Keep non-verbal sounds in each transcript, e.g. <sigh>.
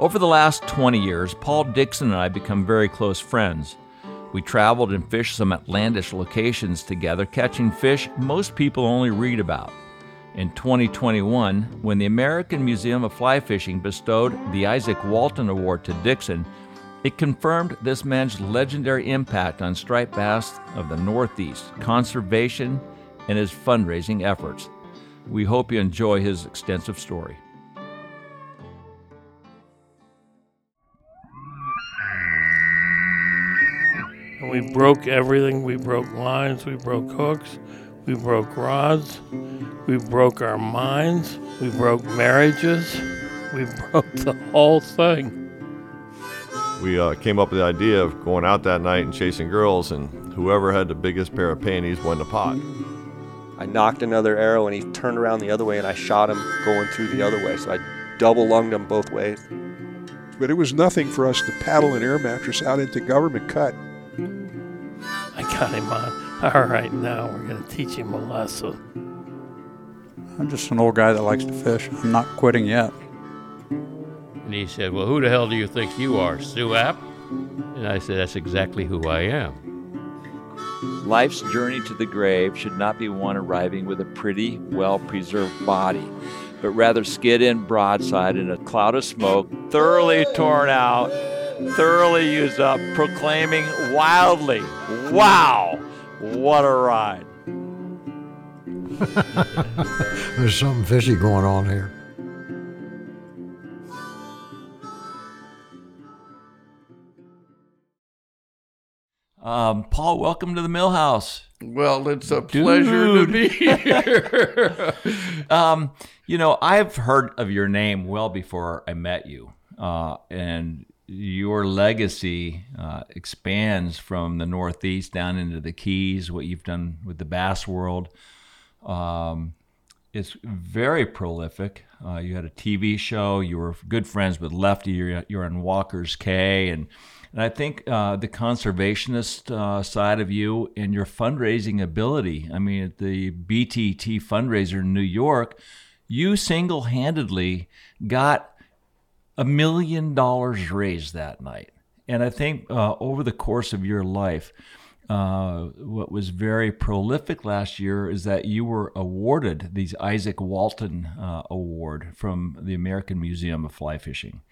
Over the last 20 years, Paul Dixon and I have become very close friends. We traveled and fished some outlandish locations together, catching fish most people only read about. In 2021, when the American Museum of Fly Fishing bestowed the Izaak Walton Award to Dixon, it confirmed this man's legendary impact on striped bass of the Northeast, conservation, and his fundraising efforts. We hope you enjoy his extensive story. We broke everything. We broke lines, we broke hooks, we broke rods, we broke our minds, we broke marriages, we <laughs> broke the whole thing. We uh, came up with the idea of going out that night and chasing girls, and whoever had the biggest pair of panties won the pot. I knocked another arrow and he turned around the other way and I shot him going through the other way. So I double lunged him both ways. But it was nothing for us to paddle an air mattress out into government cut. I got him on. All right, now we're going to teach him a lesson. I'm just an old guy that likes to fish. I'm not quitting yet. And he said, Well, who the hell do you think you are, Stu Apt? And I said, That's exactly who I am. Life's journey to the grave should not be one arriving with a pretty, well preserved body, but rather skid in broadside in a cloud of smoke, thoroughly torn out, thoroughly used up, proclaiming wildly, Wow, what a ride! <laughs> There's something fishy going on here. Um, Paul, welcome to the Mill House. Well, it's a pleasure to be <laughs> here. Um, you know, I've heard of your name well before I met you, uh, and your legacy uh, expands from the Northeast down into the Keys. What you've done with the bass world, um, it's very prolific. Uh, you had a TV show. You were good friends with Lefty. You're, you're on Walker's Cay, and and I think uh, the conservationist uh, side of you and your fundraising ability. I mean, at the BTT fundraiser in New York, you single handedly got a million dollars raised that night. And I think uh, over the course of your life, uh, what was very prolific last year is that you were awarded the Izaak Walton uh, Award from the American Museum of Fly Fishing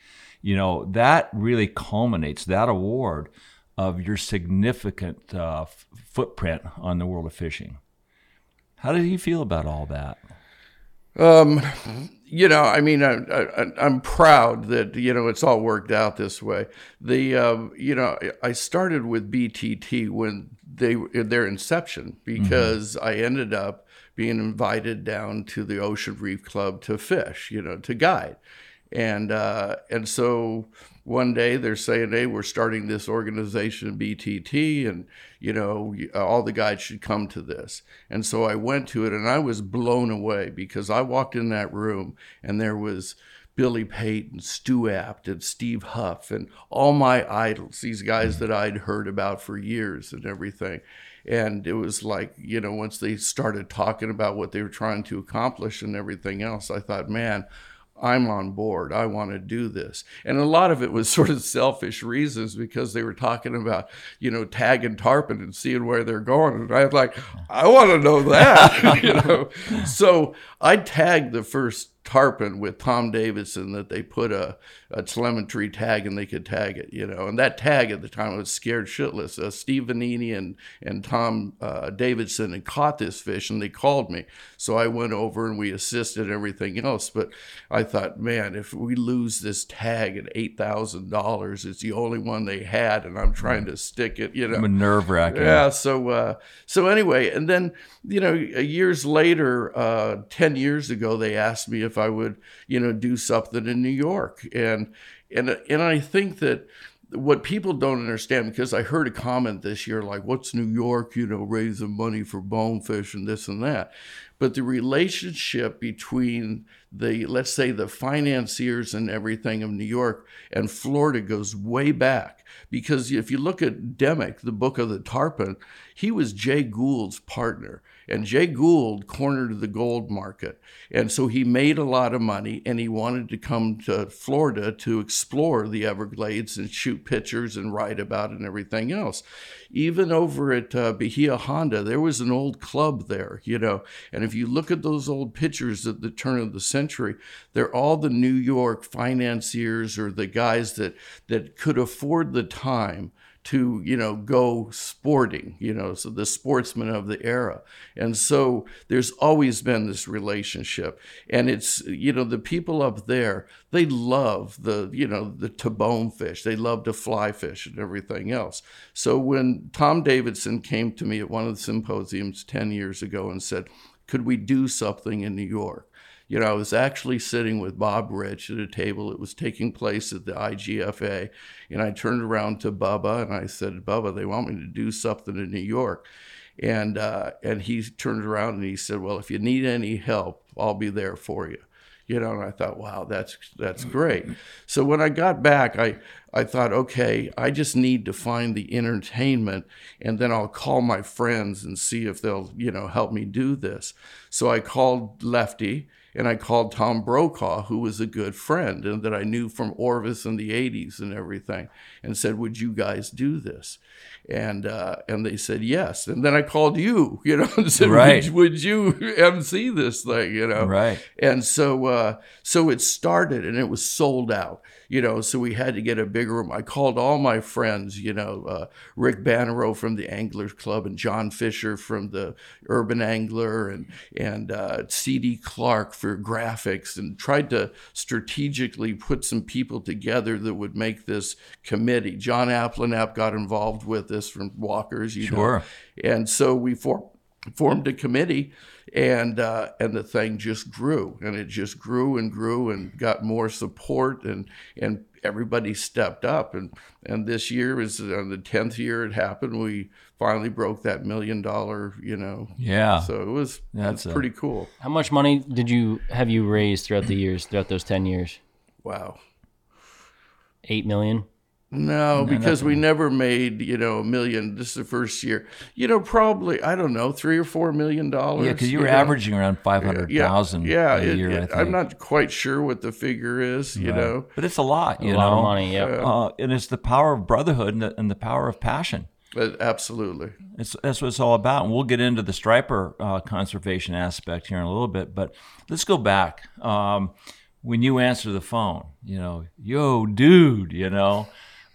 you know, that really culminates that award of your significant uh, f- footprint on the world of fishing. How did you feel about all that? Um, you know, I mean, I, I, am proud that you know it's all worked out this way. The um, you know, I started with BTT when they their inception because mm-hmm. I ended up being invited down to the Ocean Reef Club to fish, you know, to guide and uh, and so one day they're saying, "Hey, we're starting this organization, BTT, and you know uh, all the guys should come to this." And so I went to it, and I was blown away because I walked in that room, and there was Billy Payton, Stu Apt, and Steve Huff, and all my idols, these guys mm-hmm. that I'd heard about for years and everything. And it was like, you know, once they started talking about what they were trying to accomplish and everything else, I thought, man, I'm on board. I want to do this. And a lot of it was <laughs> sort of selfish reasons because they were talking about, you know, tagging tarpon and seeing where they're going. And I was like, I want to know that, <laughs> you know. So I tagged the first tarpon with Tom Davidson that they put a, a telemetry tag and they could tag it, you know. And that tag at the time was scared shitless. Uh, Steve Venini and, and Tom uh, Davidson had caught this fish and they called me. So I went over and we assisted everything else. But I thought, man, if we lose this tag at $8,000, it's the only one they had and I'm trying to stick it, you know. Nerve wracking. Yeah. So, uh, so anyway, and then, you know, years later, uh, 10 years ago, they asked me if I would, you know, do something in New York. And and and I think that what people don't understand because I heard a comment this year like, "What's New York? You know, raising money for bonefish and this and that." But the relationship between the let's say the financiers and everything of New York and Florida goes way back because if you look at Dimock, the book of the tarpon, he was Jay Gould's partner And Jay Gould cornered the gold market. And so he made a lot of money and he wanted to come to Florida to explore the Everglades and shoot pictures and write about it and everything else. Even over at uh, Bahia Honda, there was an old club there, you know. And if you look at those old pictures at the turn of the century, they're all the New York financiers or the guys that, that could afford the time to you know go sporting you know so the sportsmen of the era. And so there's always been this relationship. And it's you know the people up there they love the you know the tabone fish. They love to fly fish and everything else. So when tom davidson came to me at one of the symposiums 10 years ago and said could we do something in new york you know, I was actually sitting with Bob Rich at a table. It was taking place at the IGFA. And I turned around to Bubba and I said, Bubba, they want me to do something in New York. And, uh, and he turned around and he said, Well, if you need any help, I'll be there for you you know and i thought wow that's that's great so when i got back i i thought okay i just need to find the entertainment and then i'll call my friends and see if they'll you know help me do this so i called lefty and I called Tom Brokaw, who was a good friend and that I knew from Orvis in the 80s and everything, and said, Would you guys do this? And uh, and they said yes. And then I called you, <laughs> you know, and said, Right. would, would you <laughs> MC this thing, you know? Right. And so uh, so it started and it was sold out, you know, so we had to get a bigger room. I called all my friends, you know, uh, Rick Bannero from the Anglers Club and John Fisher from the Urban Angler and and uh, C.D. Clark for graphics and tried to strategically put some people together that would make this committee. John Applenapp got involved with this from Walkers, you Sure. know. And so we for, formed a committee and uh, and the thing just grew and it just grew and grew and got more support and and everybody stepped up and and this year is uh, the 10th year it happened we finally broke that million dollar you know Yeah. so it was That's that's a- pretty cool How much money did you have you raised throughout the years, throughout those ten years? wow Eight million. No, No, because we never made, you know, a million. This is the first year. You know, probably, I don't know, three or four million dollars. Yeah, because you were know? averaging around 500,000 yeah, yeah, a year. it- I think. I'm not quite sure what the figure is, you Right. know. but it's a lot. A You lot of money. Yeah. Uh, and it's the power of brotherhood and the, and the power of passion. But absolutely. It's, that's what it's all about. And we'll get into the striper uh, conservation aspect here in a little bit. But let's go back. Um, when you answer the phone, you know, yo, dude, you know,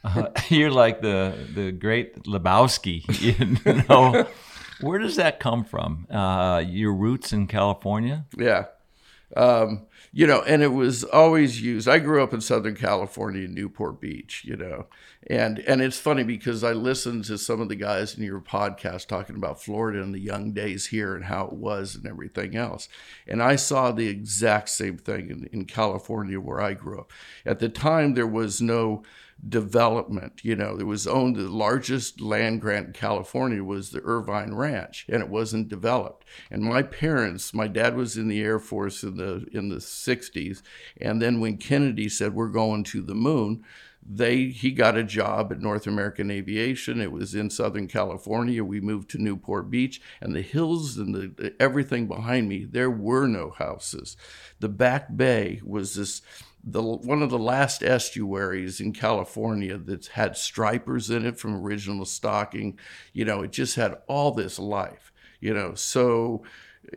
uh, <laughs> you're like the the great Lebowski. <laughs> You know, where does that come from? Uh, your roots in California? Yeah. Um, you know, and it was always used. I grew up in Southern California, Newport Beach, you know, and and it's funny because I listened to some of the guys in your podcast talking about Florida and the young days here and how it was and everything else, and I saw the exact same thing in, in California where I grew up. At the time, there was no development. You know, it was owned the largest land grant in California was the Irvine Ranch, and it wasn't developed. And my parents, my dad was in the Air Force in the in the '60s, and then when Kennedy said we're going to the moon. They he got a job at North American Aviation. It was in Southern California. We moved to Newport Beach, and the hills and the, the everything behind me. There were no houses. The Back Bay was this the one of the last estuaries in California that's had stripers in it from original stocking. You know, it just had all this life. You know, so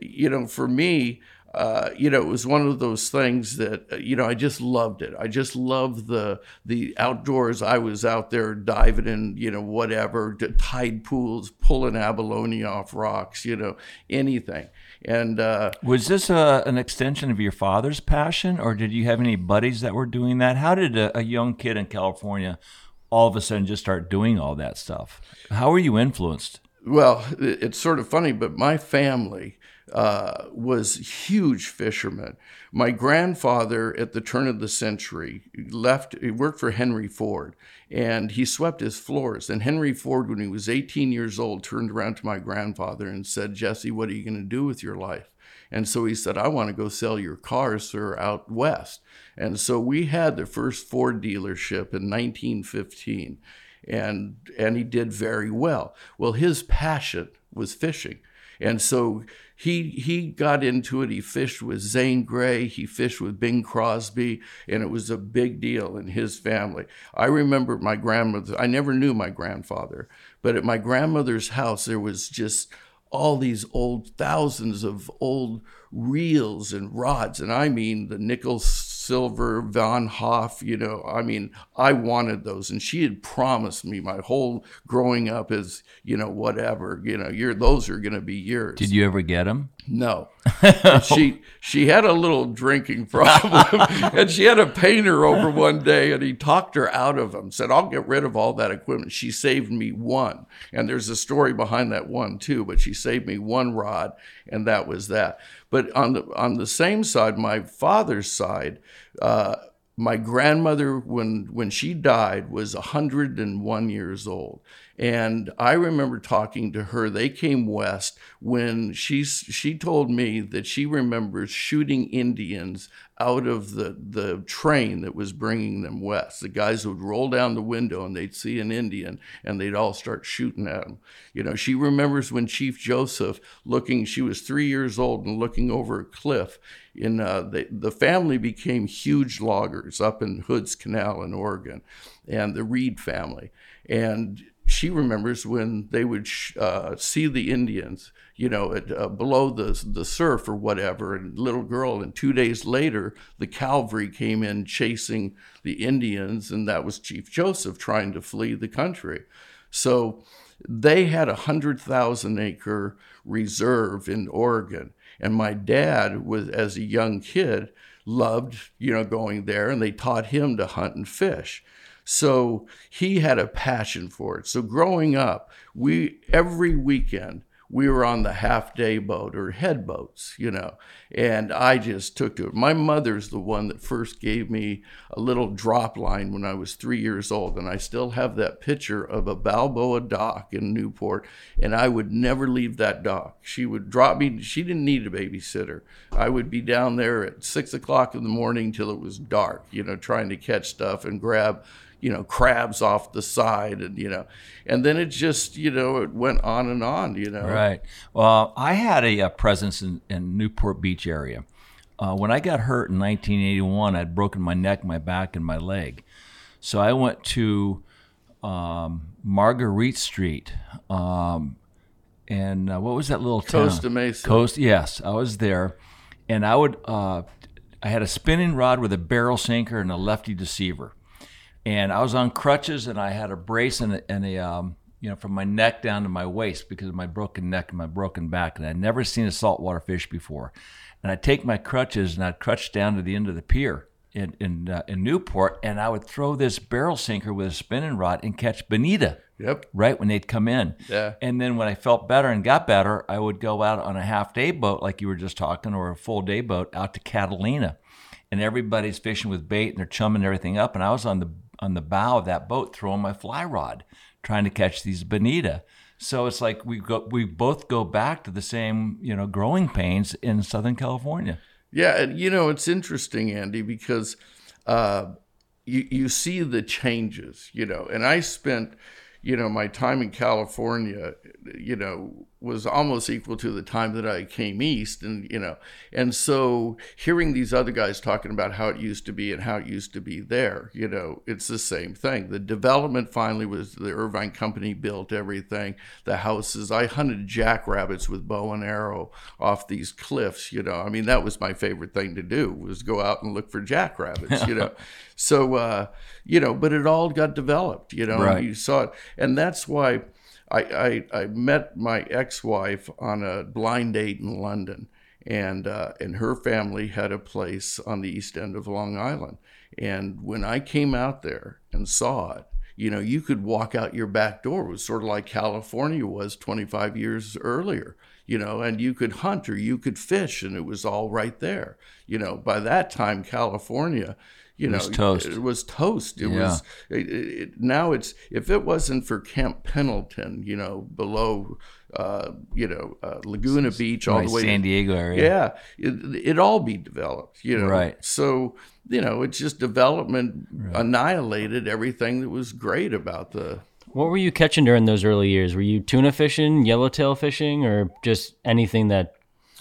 you know, for me, uh, you know, it was one of those things that uh, you know I just loved it. I just loved the the outdoors. I was out there diving in, you know, whatever tide pools, pulling abalone off rocks, you know, anything. And uh, Was this a, an extension of your father's passion, or did you have any buddies that were doing that? How did a, a young kid in California all of a sudden just start doing all that stuff? How were you influenced? Well, it's sort of funny, but my family uh, was huge fishermen. My grandfather, at the turn of the century, left. He worked for Henry Ford, and he swept his floors. And Henry Ford, when he was 18 years old, turned around to my grandfather and said, "Jesse, what are you going to do with your life?" And so he said, I want to go sell your cars, sir, out west. And so we had the first Ford dealership in 1915. And, and he did very well. Well, his passion was fishing. And so he he got into it. He fished with Zane Grey. He fished with Bing Crosby, and it was a big deal in his family. I remember my grandmother. I never knew my grandfather, but at my grandmother's house there was just all these old thousands of old reels and rods, and I mean the nickel silver Vom Hofe, you know, I mean, I wanted those. And she had promised me my whole growing up is, you know, whatever, you know, you're, those are going to be yours. Did you ever get them? No. <laughs> She she had a little drinking <laughs> problem, and she had a painter over one day, and he talked her out of them. Said, "I'll get rid of all that equipment." She saved me one, and there's a story behind that one too. But she saved me one rod, and that was that. But on the on the same side, my father's side. Uh, my grandmother when when she died was 101 years old. And i remember talking to her. They came west when she she told me that she remembers shooting indians out of the the train that was bringing them west the guys would roll down the window and they'd see an indian and they'd all start shooting at him. you know she remembers when chief joseph looking she was 3 years old and looking over a cliff in uh, the, the family became huge loggers up in Hood's Canal in Oregon, and the Reed family. And she remembers when they would sh- uh, see the Indians, you know, at, uh, below the the surf or whatever, and little girl. And two days later, the cavalry came in chasing the Indians, and that was Chief Joseph trying to flee the country. So they had a hundred thousand acre reserve in Oregon and my dad was, as a young kid, loved, you know, going there and they taught him to hunt and fish. So he had a passion for it. So growing up, we every weekend we were on the half day boat or head boats, you know, and I just took to it. My mother's the one that first gave me a little drop line when I was three years old, and I still have that picture of a Balboa dock in Newport, and I would never leave that dock. She would drop me, she didn't need a babysitter. I would be down there at six o'clock in the morning till it was dark, you know, trying to catch stuff and grab you know crabs off the side and you know and then it just you know it went on and on you know right well i had a, a presence in, in newport beach area uh, when i got hurt in 1981 i'd broken my neck my back and my leg so i went to um, marguerite street um, and uh, what was that little town? Costa Mesa. Coast, yes, I was there, and I would. Uh, I had a spinning rod with a barrel sinker and a lefty deceiver and I was on crutches and I had a brace and a, and a um, you know from my neck down to my waist because of my broken neck and my broken back, and I'd never seen a saltwater fish before. And I'd take my crutches and I'd crutch down to the end of the pier in in, uh, in Newport, and I would throw this barrel sinker with a spinning rod and catch bonita. Yep. Right when they'd come in. Yeah. And then when I felt better and got better, I would go out on a half day boat, like you were just talking, or a full day boat out to Catalina. And everybody's fishing with bait and they're chumming everything up. And I was on the on the bow of that boat throwing my fly rod, trying to catch these bonita. So it's like we go, we both go back to the same, you know, growing pains in Southern California. Yeah, and you know it's interesting, Andy, because uh, you you see the changes, you know, and I spent, you know, my time in California, you know, was almost equal to the time that I came east and you know and so hearing these other guys talking about how it used to be and how it used to be there you know it's the same thing. The development finally was the Irvine company built everything. The houses I hunted jackrabbits with bow and arrow off these cliffs you know. I mean that was my favorite thing to do was go out and look for jackrabbits you know. <laughs> So uh you know but it all got developed you know Right. you saw it. And that's why I, I, I met my ex-wife on a blind date in London, and uh, and her family had a place on the east end of Long Island. And when I came out there and saw it, you know, you could walk out your back door. It was sort of like California was 25 years earlier, you know, and you could hunt or you could fish, and it was all right there. You know, by that time, California, you It know, was toast. it was toast. It Yeah. was it, it, now it's if it wasn't for Camp Pendleton, you know, below, uh, you know, uh, Laguna Beach, all the way San Diego area. Yeah, it, it'd all be developed, you know. Right. So you know, it's just development annihilated everything that was great about the. What were you catching during those early years? Were you tuna fishing, yellowtail fishing, or just anything that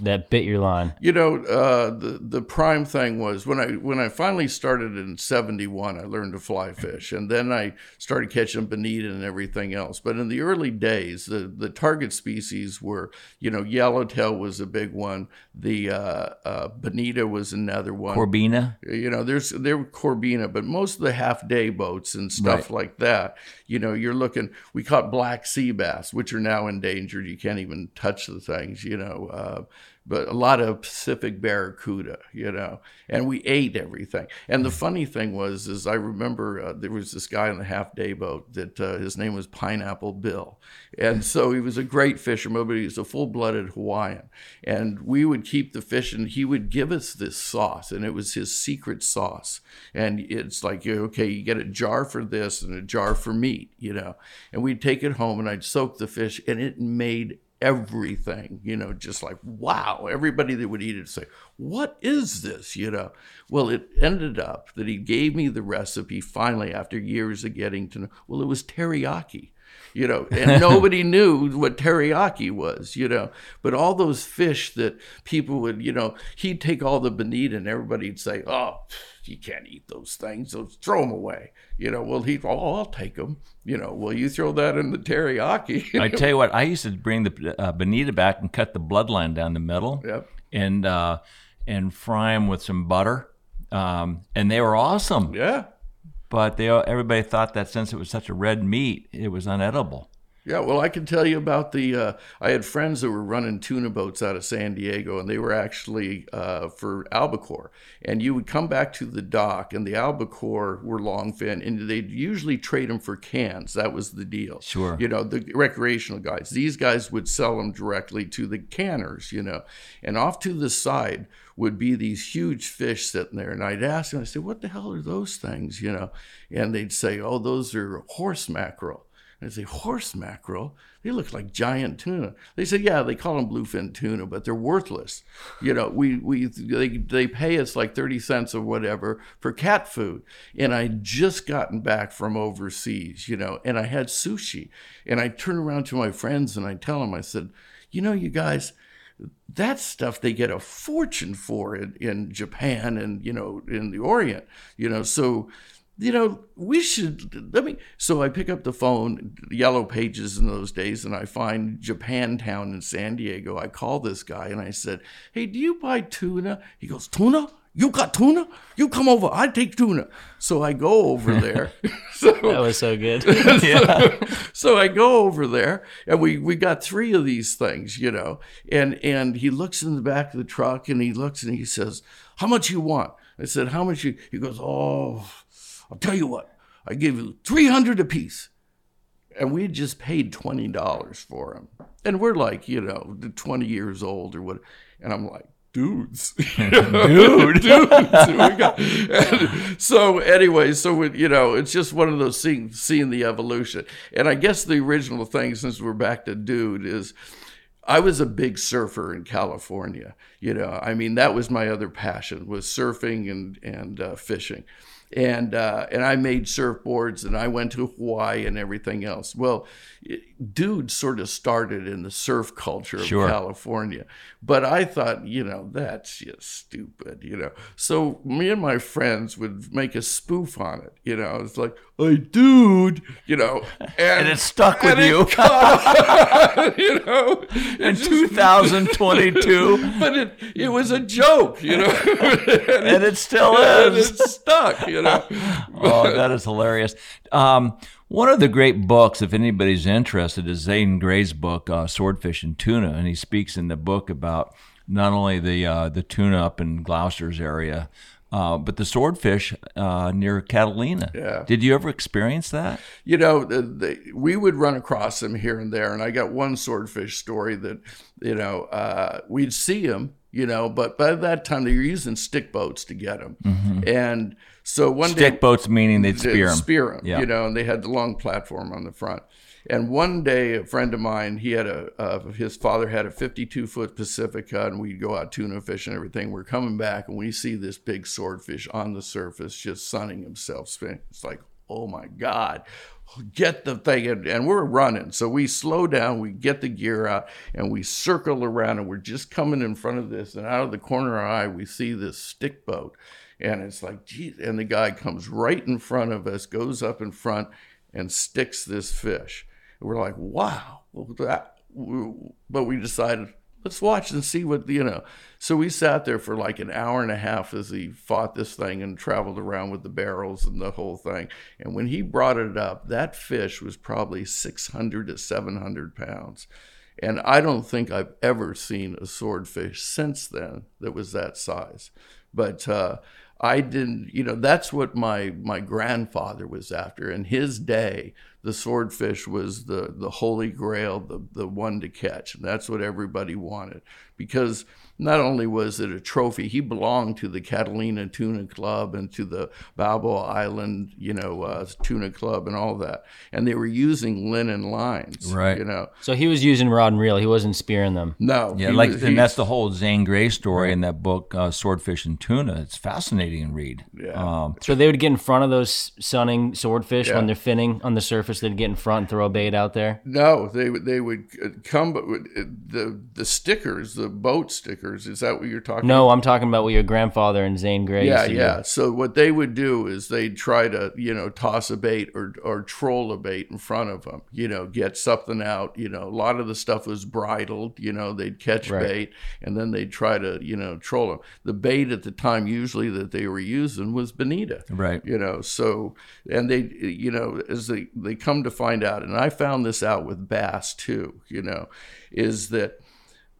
that bit your line? You know, uh, the the prime thing was when I when I finally started in '71. I learned to fly fish, and then I started catching bonita and everything else. But in the early days, the the target species were, you know, yellowtail was a big one. The uh, uh, bonita was another one. Corbina. You know, there's there were corbina, but most of the half day boats and stuff Right. like that. You know, you're looking. We caught black sea bass, which are now endangered. You can't even touch the things. You know, uh, but a lot of Pacific barracuda. You know, and we ate everything. And the funny thing was, is I remember uh, there was this guy on the half day boat that uh, his name was Pineapple Bill, and so he was a great fisherman, but he was a full blooded Hawaiian. And we would keep the fish, and he would give us this sauce, and it was his secret sauce. And it's like, okay, you get a jar for this and a jar for meat, you know. And we'd take it home, and I'd soak the fish, and it made everything, you know, just like, wow. Everybody that would eat it would say, what is this, you know? Well, it ended up that he gave me the recipe finally after years of getting to know, well, it was teriyaki you know, <laughs> and nobody knew what teriyaki was, you know. But all those fish that people would, you know, he'd take all the bonita and everybody'd say, "Oh, you can't eat those things; so throw them away." You know, well, he'd, "Oh, I'll take them." You know, well, you throw that in the teriyaki. <laughs> I tell you what, I used to bring the uh, bonita back and cut the bloodline down the middle, Yep. and uh, and fry them with some butter, um, and they were awesome. Yeah. But they everybody thought that since it was such a red meat, it was unedible. Yeah, well, I can tell you about the. Uh, I had friends that were running tuna boats out of San Diego, and they were actually uh, for albacore. And you would come back to the dock, and the albacore were longfin, and they'd usually trade them for cans. That was the deal. Sure. You know, the recreational guys. These guys would sell them directly to the canners. You know, and off to the side would be these huge fish sitting there. And I'd ask them, I said, "What the hell are those things?" You know, and they'd say, "Oh, those are horse mackerel." I'd say, horse mackerel? They look like giant tuna. They said, yeah, they call them bluefin tuna, but they're worthless. You know, we, we they, they pay us like 30 cents or whatever for cat food. And I'd just gotten back from overseas, you know, and I had sushi. And I turn around to my friends and I tell them, I said, you know, you guys, that stuff they get a fortune for in, in Japan and, you know, in the Orient, you know, so you know, we should let me. So I pick up the phone, Yellow Pages in those days, and I find Japantown in San Diego. I call this guy and I said, Hey, do you buy tuna? He goes, Tuna? You got tuna? You come over. I take tuna. So I go over <laughs> there. <laughs> so, That was so good. <laughs> so, so I go over there and we, we got three of these things, you know, and, and he looks in the back of the truck and he looks and he says, how much you want? I said, how much you, he goes, oh, I'll tell you what, I give you 300 apiece. And we had just paid $20 for them. And we're like, you know, 20 years old or what. And I'm like, dudes, <laughs> dude, <laughs> dudes. We got- and so anyway, so we, you know, it's just one of those seeing seeing the evolution. And I guess the original thing, since we're back to dude, is I was a big surfer in California. You know, I mean, that was my other passion was surfing and and uh, fishing. And uh, and I made surfboards and I went to Hawaii and everything else. Well, it- dude sort of started in the surf culture of Sure. California, but I thought, you know, that's just stupid, you know. So me and my friends would make a spoof on it, you know. It's like, "Hey, dude," you know, and, <laughs> And it stuck with and it you. <laughs> <laughs> you know, In just- 2022. but it it was a joke, you know, And it still and is. it stuck, you know. <laughs> oh, that is hilarious. Um, one of the great books, if anybody's interested, is Zane Grey's book, uh, Swordfish and Tuna, and he speaks in the book about not only the uh, the tuna up in Gloucester's area, uh, but the swordfish uh, near Catalina. Yeah. Did you ever experience that? you know, the, the, we would run across them here and there. And I got one swordfish story that, you know, uh, we'd see them, you know, but by that time they were using stick boats to get them. And so one day, Stick boats meaning they'd spear them. spear 'em, Yeah. you know, and they had the long platform on the front. And one day, a friend of mine, he had a, uh, his father had a 52 foot Pacifica, and we'd go out tuna fishing and everything. We're coming back, and we see this big swordfish on the surface, just sunning himself. It's like, oh my God, get the thing. And, and we're running. So we slow down, we get the gear out, and we circle around, and we're just coming in front of this. And out of the corner of our eye, we see this stick boat. And it's like, geez. And the guy comes right in front of us, goes up in front, and sticks this fish. And we're like, wow. But we decided, let's watch and see what you know so we sat there for like an hour and a half as he fought this thing and traveled around with the barrels and the whole thing and when he brought it up that fish was probably 600 to 700 pounds and i don't think i've ever seen a swordfish since then that was that size but uh, I didn't, you know, that's what my my grandfather was after. In his day, the swordfish was the the holy grail, the the one to catch, and that's what everybody wanted because not only was it a trophy, he belonged to the Catalina Tuna Club and to the Balboa Island, you know, uh, Tuna Club and all that. And they were using linen lines, Right. You know, So he was using rod and reel. He wasn't spearing them. no, Yeah, like, was- and that's the whole Zane Grey story in that book, uh, Swordfish and Tuna. It's fascinating to read. Yeah. Um, So they would get in front of those sunning swordfish Yeah. when they're finning on the surface. They'd get in front and throw a bait out there. No, they would they would uh, come, but uh, the the stickers, the boat stickers. Is that what you're talking? No, I'm talking about what your grandfather and Zane Grey. Yeah, used to do. yeah. So what they would do is they'd try to, you know, toss a bait or or troll a bait in front of them. You know, get something out. You know, a lot of the stuff was bridled. You know, they'd catch Right. bait and then they'd try to, you know, troll them. The bait at the time usually that they were using was bonita. Right. You know, so and they, you know, as they they come to find out, and I found this out with bass too. You know, is that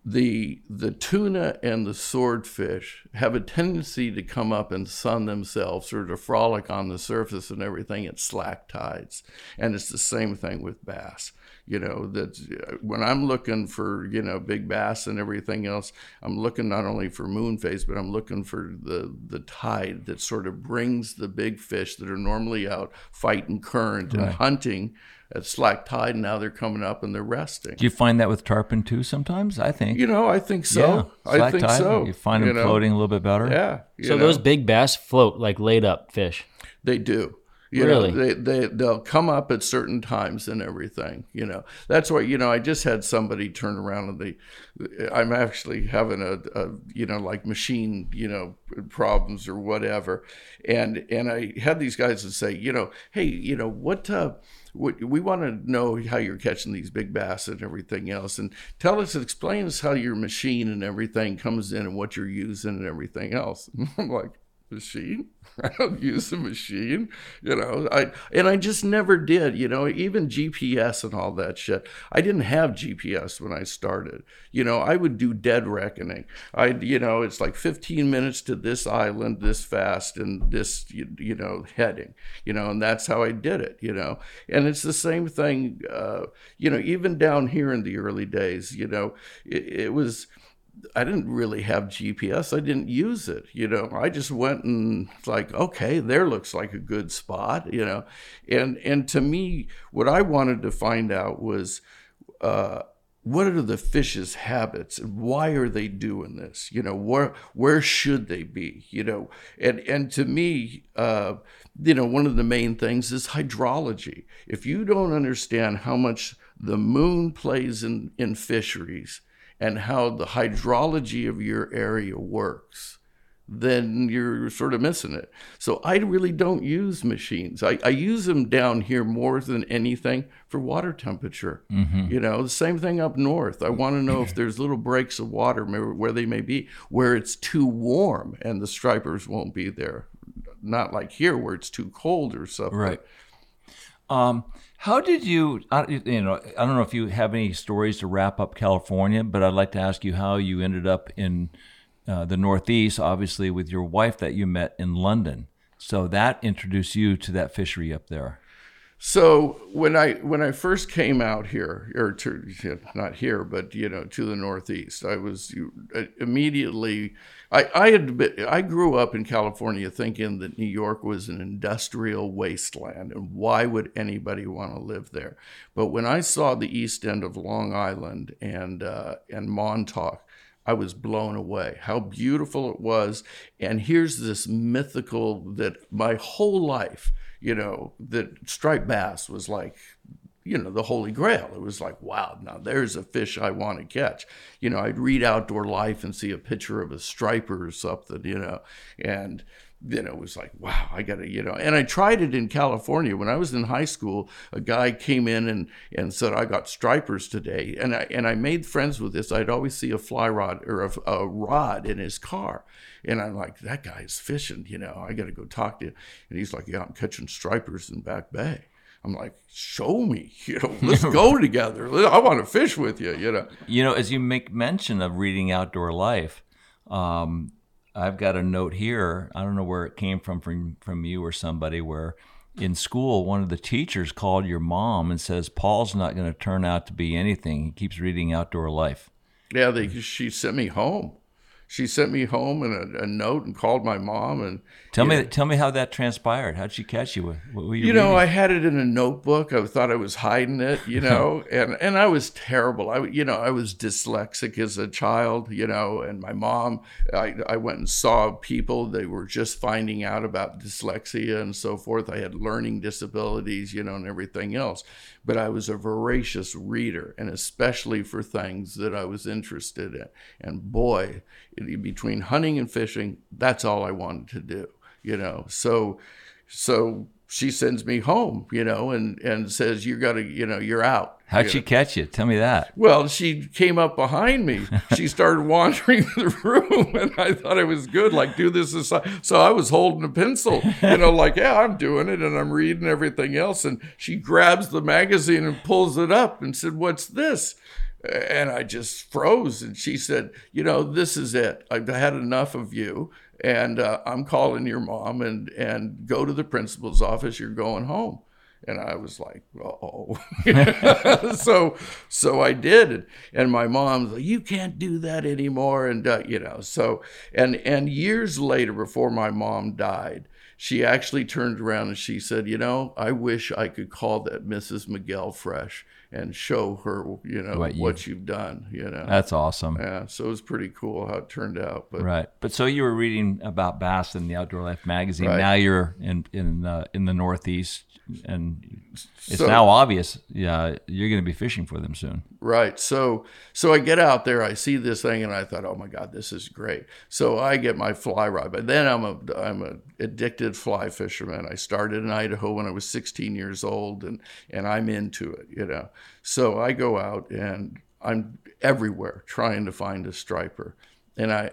the the tuna and the swordfish have a tendency to come up and sun themselves or to frolic on the surface and everything at slack tides. And it's the same thing with bass you know that uh, when i'm looking for you know big bass and everything else i'm looking not only for moon phase but i'm looking for the the tide that sort of brings the big fish that are normally out fighting current and hunting at slack tide and now they're coming up and they're resting do you find that with tarpon too sometimes? I think. you know, I think so. Yeah. I Slack think tide, so. You find them know? floating a little bit better? Yeah. So know, those big bass float like laid up fish. they do. You Really? know, they, they they'll come up at certain times and everything. You know, that's why you know I just had somebody turn around and they, I'm actually having a, a you know like machine you know problems or whatever, and and I had these guys that say you know hey you know what uh, what, we want to know how you're catching these big bass and everything else, and tell us, explain us how your machine and everything comes in and what you're using and everything else. <laughs> I'm like, machine? <laughs> I don't use a machine, you know. I and I just never did, you know. Even GPS and all that shit. I didn't have GPS when I started. You know, I would do dead reckoning. I, you know, it's like 15 minutes to this island, this fast, and this, you, you know, heading. You know, and that's how I did it. You know, and it's the same thing. Uh, you know, even down here in the early days, you know, it, it was. I didn't really have GPS. I didn't use it. You know, I just went and like, okay, there looks like a good spot. You know, and and to me, what I wanted to find out was. Uh, what are the fish's habits and why are they doing this you know where where should they be you know and and to me uh, you know one of the main things is hydrology if you don't understand how much the moon plays in in fisheries and how the hydrology of your area works then you're sort of missing it. So I really don't use machines. I, I use them down here more than anything for water temperature. You know, the same thing up north. I want to know if there's little breaks of water where where they may be, where it's too warm and the stripers won't be there. Not like here where it's too cold or something. Right. Um, how did you, you know, I don't know if you have any stories to wrap up California, but I'd like to ask you how you ended up in uh, the Northeast, obviously with your wife that you met in London. So that introduced you to that fishery up there. So when I when I first came out here, or to not here, but you know, to the Northeast, I was uh, immediately. I I had been, I grew up in California thinking that New York was an industrial wasteland, and why would anybody want to live there? But when I saw the east end of Long Island and uh, and Montauk, I was blown away. How beautiful it was. And here's this mythical that my whole life you know, that striped bass was like you know, the holy grail. It was like, wow, now there's a fish I want to catch. You know, I'd read Outdoor Life and see a picture of a striper or something, you know, and then it was like, wow, I got to, you know. And I tried it in California when I was in high school. A guy came in and, and said, I got stripers today. And I, and I made friends with this. I'd always see a fly rod or a, a rod in his car. And I'm like, that guy is fishing, you know, I got to go talk to him. And he's like, yeah, I'm catching stripers in Back Bay. I'm like, show me, <laughs> you know, let's <laughs> go together. I want to fish with you, you know. You know, as you make mention of reading Outdoor Life, um, I've got a note here. I don't know where it came from, from from you or somebody, where in school one of the teachers called your mom and says Paul's not going to turn out to be anything. He keeps reading Outdoor Life. Yeah, they, she sent me home she sent me home and a, a, note and called my mom and tell me know, tell me how that transpired. How'd she catch you? What, what you, you know, I had it in a notebook. I thought I was hiding it, you <laughs> know, and and I was terrible. I you know I was dyslexic as a child, you know, and my mom. I I went and saw people. They were just finding out about dyslexia and so forth. I had learning disabilities, you know, and everything else. But I was a voracious reader, and especially for things that I was interested in. And boy between hunting and fishing, that's all I wanted to do, you know. So, so she sends me home, you know, and and says you got to, you know, you're out. How'd you she know? catch you? Tell me that. Well, she came up behind me. she started <laughs> wandering the room, and I thought it was good. Like do this aside. So I was holding a pencil, you know, like yeah, I'm doing it, and I'm reading everything else. And she grabs the magazine and pulls it up and said, "What's this?" And I just froze. And she said, You know, this is it. I've had enough of you. And uh, I'm calling your mom and, and go to the principal's office. You're going home. And I was like, oh. <laughs> so, so I did. And my mom's like, you can't do that anymore. And, uh, you know, so, and, and years later, before my mom died, she actually turned around and she said, you know, I wish I could call that Mrs. Miguel Fresh and show her, you know, what, you, what you've done. You know, that's awesome. Yeah, so it was pretty cool how it turned out. But right, but so you were reading about bass in the Outdoor Life magazine. Right. Now you're in in uh, in the Northeast, and it's so, now obvious. Yeah, you're going to be fishing for them soon. Right. So so I get out there, I see this thing, and I thought, oh my God, this is great. So I get my fly rod, but then I'm a I'm a addicted fly fisherman. I started in Idaho when I was 16 years old, and and I'm into it, you know. So I go out and I'm everywhere trying to find a striper, and I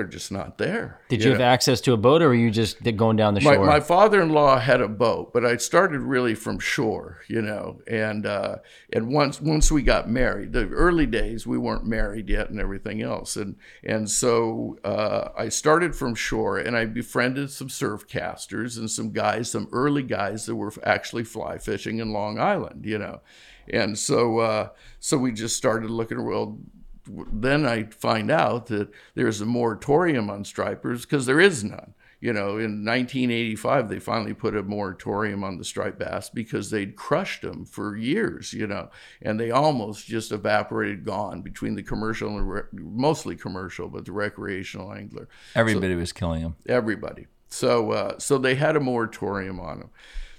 they're just not there. Did you, you have access to a boat, or were you just going down the shore? My, my, father-in-law had a boat, but I started really from shore, you know. And uh, and once once we got married, the early days we weren't married yet, and everything else. And and so uh, I started from shore, and I befriended some surf casters and some guys, some early guys that were actually fly fishing in Long Island, you know. And so uh, so we just started looking. Well, then I find out that there's a moratorium on stripers because there is none. You know, in 1985, they finally put a moratorium on the striped bass because they'd crushed them for years, you know, and they almost just evaporated, gone between the commercial and re- mostly commercial, but the recreational angler. Everybody so, was killing them. Everybody. So, uh, so they had a moratorium on them.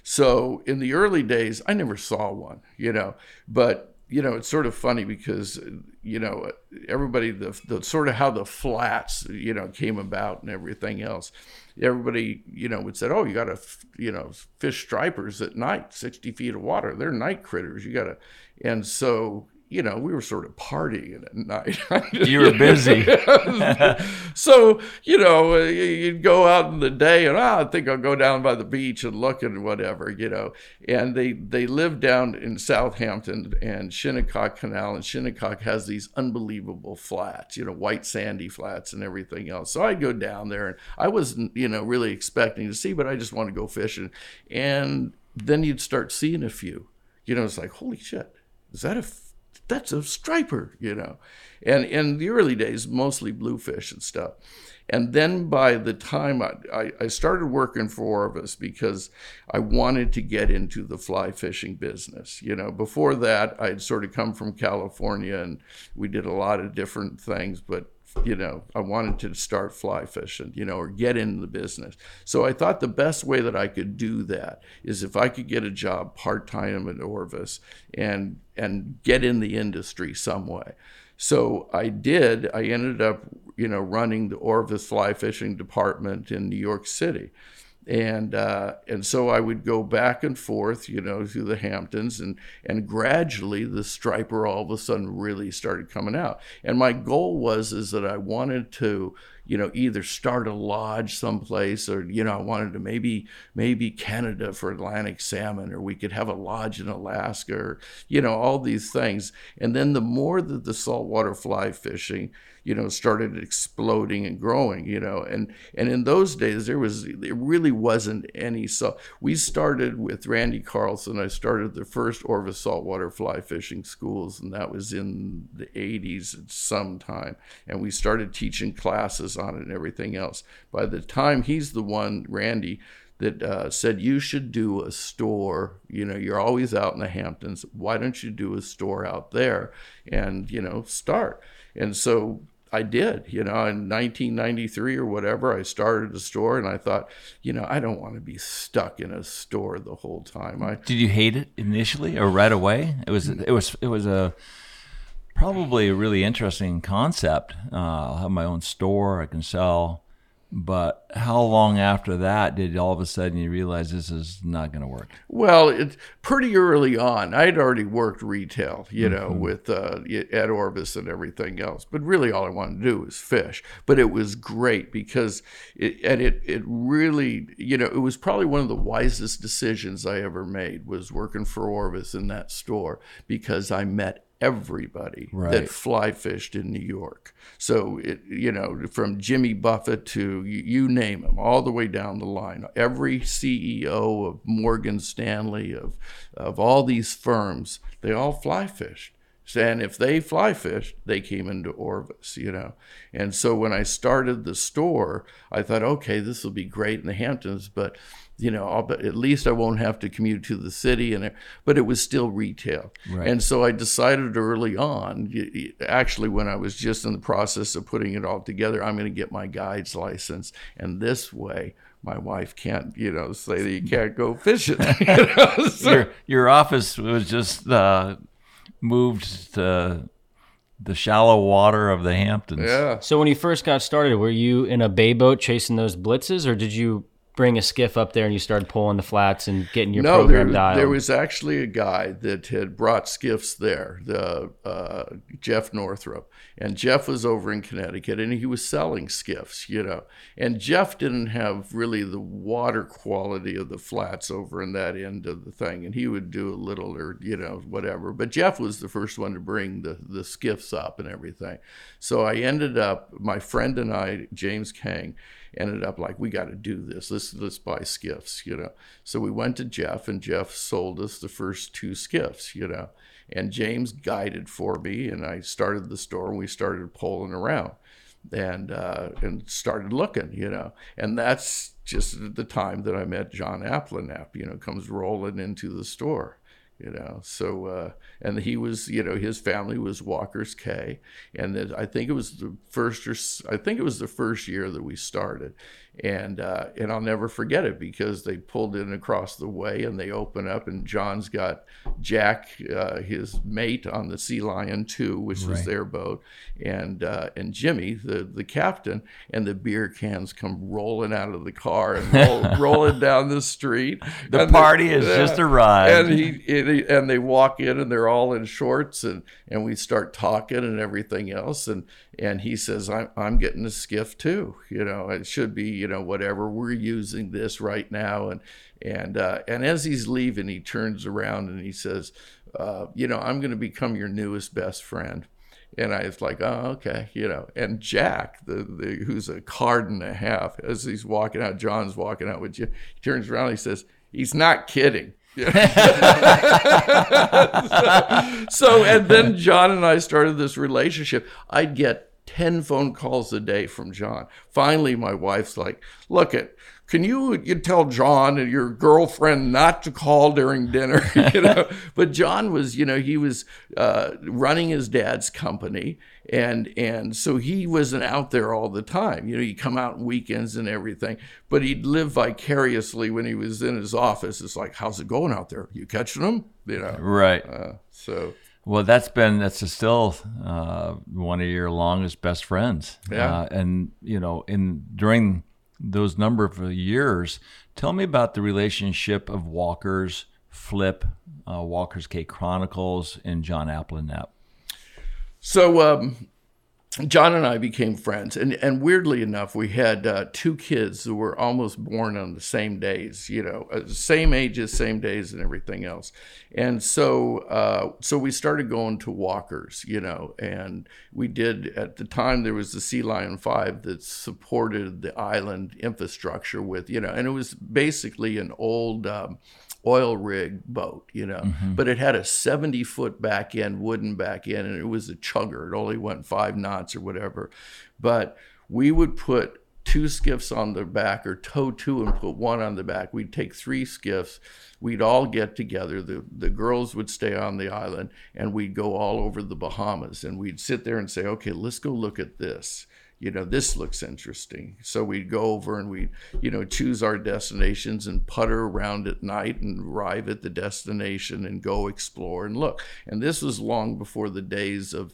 So in the early days, I never saw one, you know, but you know, it's sort of funny because, you know, everybody, the, the sort of how the flats, you know, came about and everything else. Everybody, you know, would say, oh, you got to, you know, fish stripers at night, 60 feet of water. They're night critters. You got to, and so, you know, we were sort of partying at night. <laughs> you were busy. <laughs> so, you know, you'd go out in the day and, oh, I think I'll go down by the beach and look and whatever, you know. And they, they live down in Southampton and Shinnecock Canal, and Shinnecock has these unbelievable flats, you know, white sandy flats and everything else. So I'd go down there and I wasn't, you know, really expecting to see, but I just want to go fishing. And then you'd start seeing a few. You know, it's like, holy shit, is that a that's a striper, you know. And in the early days, mostly bluefish and stuff. And then by the time I, I, I, started working for Orvis because I wanted to get into the fly fishing business. You know, before that, I'd sort of come from California and we did a lot of different things, but you know, I wanted to start fly fishing, you know, or get into the business. So I thought the best way that I could do that is if I could get a job part time at Orvis and and get in the industry some way. So I did. I ended up, you know, running the Orvis fly fishing department in New York City and uh, and so I would go back and forth, you know, through the Hamptons, and and gradually the striper all of a sudden really started coming out. And my goal was is that I wanted to, you know, either start a lodge someplace, or you know, I wanted to maybe maybe Canada for Atlantic salmon, or we could have a lodge in Alaska, or you know, all these things. And then the more that the saltwater fly fishing you know started exploding and growing you know and and in those days there was there really wasn't any so we started with randy carlson i started the first orvis saltwater fly fishing schools and that was in the 80s at some time and we started teaching classes on it and everything else by the time he's the one randy that uh, said you should do a store you know you're always out in the hamptons why don't you do a store out there and you know start and so I did, you know, in 1993 or whatever, I started a store and I thought, you know, I don't want to be stuck in a store the whole time. I Did you hate it initially or right away? It was it was it was a probably a really interesting concept. Uh, I'll have my own store. I can sell but how long after that did all of a sudden you realize this is not going to work? Well, it's pretty early on. I'd already worked retail, you know, mm-hmm. with uh, at Orvis and everything else. But really, all I wanted to do was fish. But it was great because it and it it really, you know, it was probably one of the wisest decisions I ever made was working for Orvis in that store because I met everybody right. that fly fished in New York. So it, you know, from Jimmy Buffett to you, name them, all the way down the line. Every CEO of Morgan Stanley, of of all these firms, they all fly fished. And if they fly fished, they came into Orvis, you know. And so when I started the store, I thought, okay, this will be great in the Hamptons, but you know, I'll, at least I won't have to commute to the city. And but it was still retail, right. and so I decided early on, actually, when I was just in the process of putting it all together, I'm going to get my guide's license, and this way my wife can't, you know, say that you can't go fishing. <laughs> You know? so, your, your office was just uh, moved to the shallow water of the Hamptons. Yeah. So when you first got started, were you in a bay boat chasing those blitzes, or did you bring a skiff up there and you started pulling the flats and getting your no, program there, dialed? there was actually a guy that had brought skiffs there, the uh, Jeff Northrup, and Jeff was over in Connecticut and he was selling skiffs, you know. And Jeff didn't have really the water quality of the flats over in that end of the thing, and he would do a little or you know whatever. But Jeff was the first one to bring the the skiffs up and everything. So I ended up, my friend and I, James Kang ended up like we got to do this. Let's let's buy skiffs you know? So we went to jeff and jeff sold us the first two skiffs you know? And james guided for me and i started the store and we started pulling around and uh, and started looking you know? And that's just the time that i met john Abplanalp you know comes rolling into the store you know? So uh, and he was you know his family was walker's Cay and that i think it was the first or i think it was the first year that we started and uh, and I'll never forget it because they pulled in across the way and they open up and John's got Jack, uh, his mate on the Sea Lion Two, which right. was their boat, and uh, and Jimmy, the the captain, and the beer cans come rolling out of the car and roll, <laughs> rolling down the street. The and party has just arrived, and he, and he and they walk in and they're all in shorts and and we start talking and everything else and and he says I'm I'm getting a skiff too, you know it should be you know, whatever. We're using this right now. And and uh, and as he's leaving, he turns around and he says, uh, you know, I'm going to become your newest best friend. And I was like, oh, okay, you know. And Jack, the, the who's a card and a half, as he's walking out, John's walking out with you. He turns around and he says, he's not kidding. <laughs> so, so, and then John and I started this relationship. I'd get 10 phone calls a day from John. Finally, my wife's like, look it, can you you tell John and your girlfriend not to call during dinner? <laughs> you know, <laughs> but John was, you know, he was uh, running his dad's company, and and so he wasn't out there all the time. You know, he'd come out on weekends and everything, but he'd live vicariously when he was in his office. It's like, how's it going out there? You catching them? You know, Right. Uh, so Well, that's been that's still uh, one of your longest best friends. Yeah. Uh, and you know, in during those number of years, tell me about the relationship of Walker's Flip, uh, Walker's Cay Chronicles, and John Abplanalp. So um, John and I became friends, and and weirdly enough, we had uh, two kids who were almost born on the same days. You know, uh, same ages, same days, and everything else. And so uh, so we started going to walkers. You know, and we did at the time there was the Sea Lion Five that supported the island infrastructure with you know, and it was basically an old. Um, oil rig boat, you know, mm-hmm. but it had a 70 foot back end, wooden back end, and it was a chugger. It only went five knots or whatever. But we would put two skiffs on the back or tow two and put one on the back. We'd take three skiffs. We'd all get together. The, the girls would stay on the island and we'd go all over the Bahamas and we'd sit there and say, okay, let's go look at this you know, this looks interesting. So we'd go over and we'd, you know, choose our destinations and putter around at night and arrive at the destination and go explore and look. And this was long before the days of,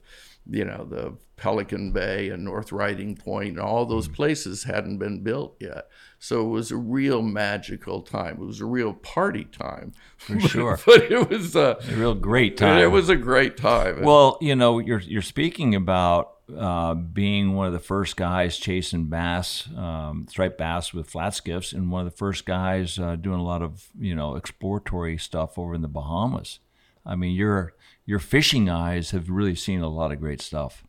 you know, the Pelican Bay and North Riding Point and all those places hadn't been built yet. So it was a real magical time. It was a real party time. For <laughs> sure. <laughs> but it was uh, A real great time. It was a great time. Well, you know, you're you're speaking about uh, being one of the first guys chasing bass, um, striped bass with flat skiffs, and one of the first guys uh, doing a lot of you know exploratory stuff over in the Bahamas. I mean, your your fishing eyes have really seen a lot of great stuff.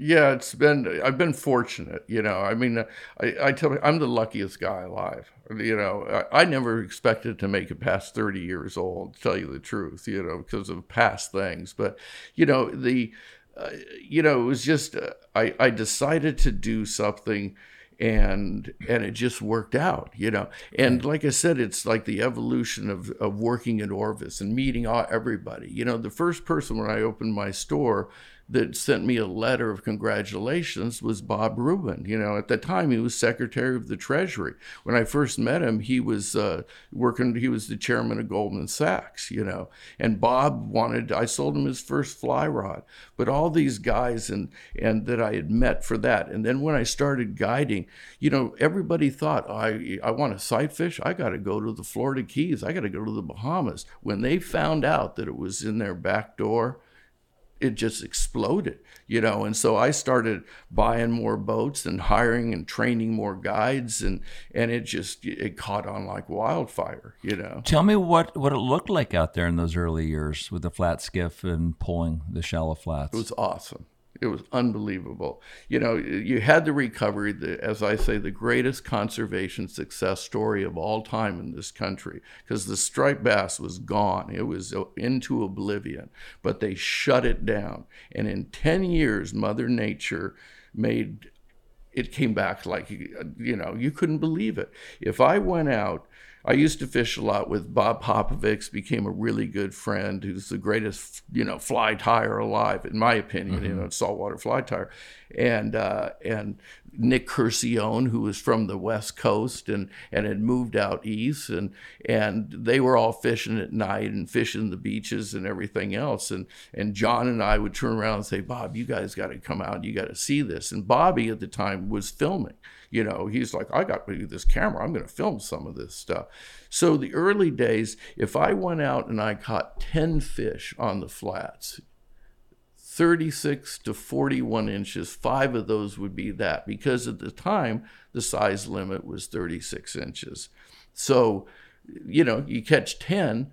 Yeah, it's been. I've been fortunate, you know. I mean, I, I tell you, I'm the luckiest guy alive. You know, I, I never expected to make it past 30 years old. To tell you the truth, you know, because of past things. But you know, the, uh, you know, it was just uh, I I decided to do something and and it just worked out you know? And like i said it's like the evolution of, of working at orvis and meeting all, everybody. You know the first person when i opened my store that sent me a letter of congratulations was Bob Rubin. You know, at the time he was Secretary of the Treasury. When I first met him, he was uh, working. He was the chairman of Goldman Sachs. You know, and Bob wanted. I sold him his first fly rod. But all these guys and and that I had met for that, and then when I started guiding, you know, everybody thought I I want to sight fish. I got to go to the Florida Keys. I got to go to the Bahamas. When they found out that it was in their back door it just exploded, you know. And so I started buying more boats and hiring and training more guides, and and it just it caught on like wildfire, you know. Tell me what what it looked like out there in those early years with the flat skiff and pulling the shallow flats. It was awesome. It was unbelievable. You know, you had the recovery, the, as I say, the greatest conservation success story of all time in this country, because the striped bass was gone. It was uh, into oblivion, but they shut it down. And in 10 years, Mother Nature made it came back like, uh, you know, you couldn't believe it. If I went out, I used to fish a lot with Bob Popovics, became a really good friend, who's the greatest, you know, fly tire alive, in my opinion, you know, saltwater fly tire. And uh, and Nick Curcione, who was from the West Coast and, and had moved out east, and and they were all fishing at night and fishing the beaches and everything else. And and John and I would turn around and say, Bob, you guys got to come out, you got to see this. And Bobby at the time was filming. You know, he's like, I got this camera, I'm going to film some of this stuff. So the early days, if I went out and I caught 10 fish on the flats, 36 to 41 inches, five of those would be that because at the time the size limit was 36 inches. So, you know, you catch 10,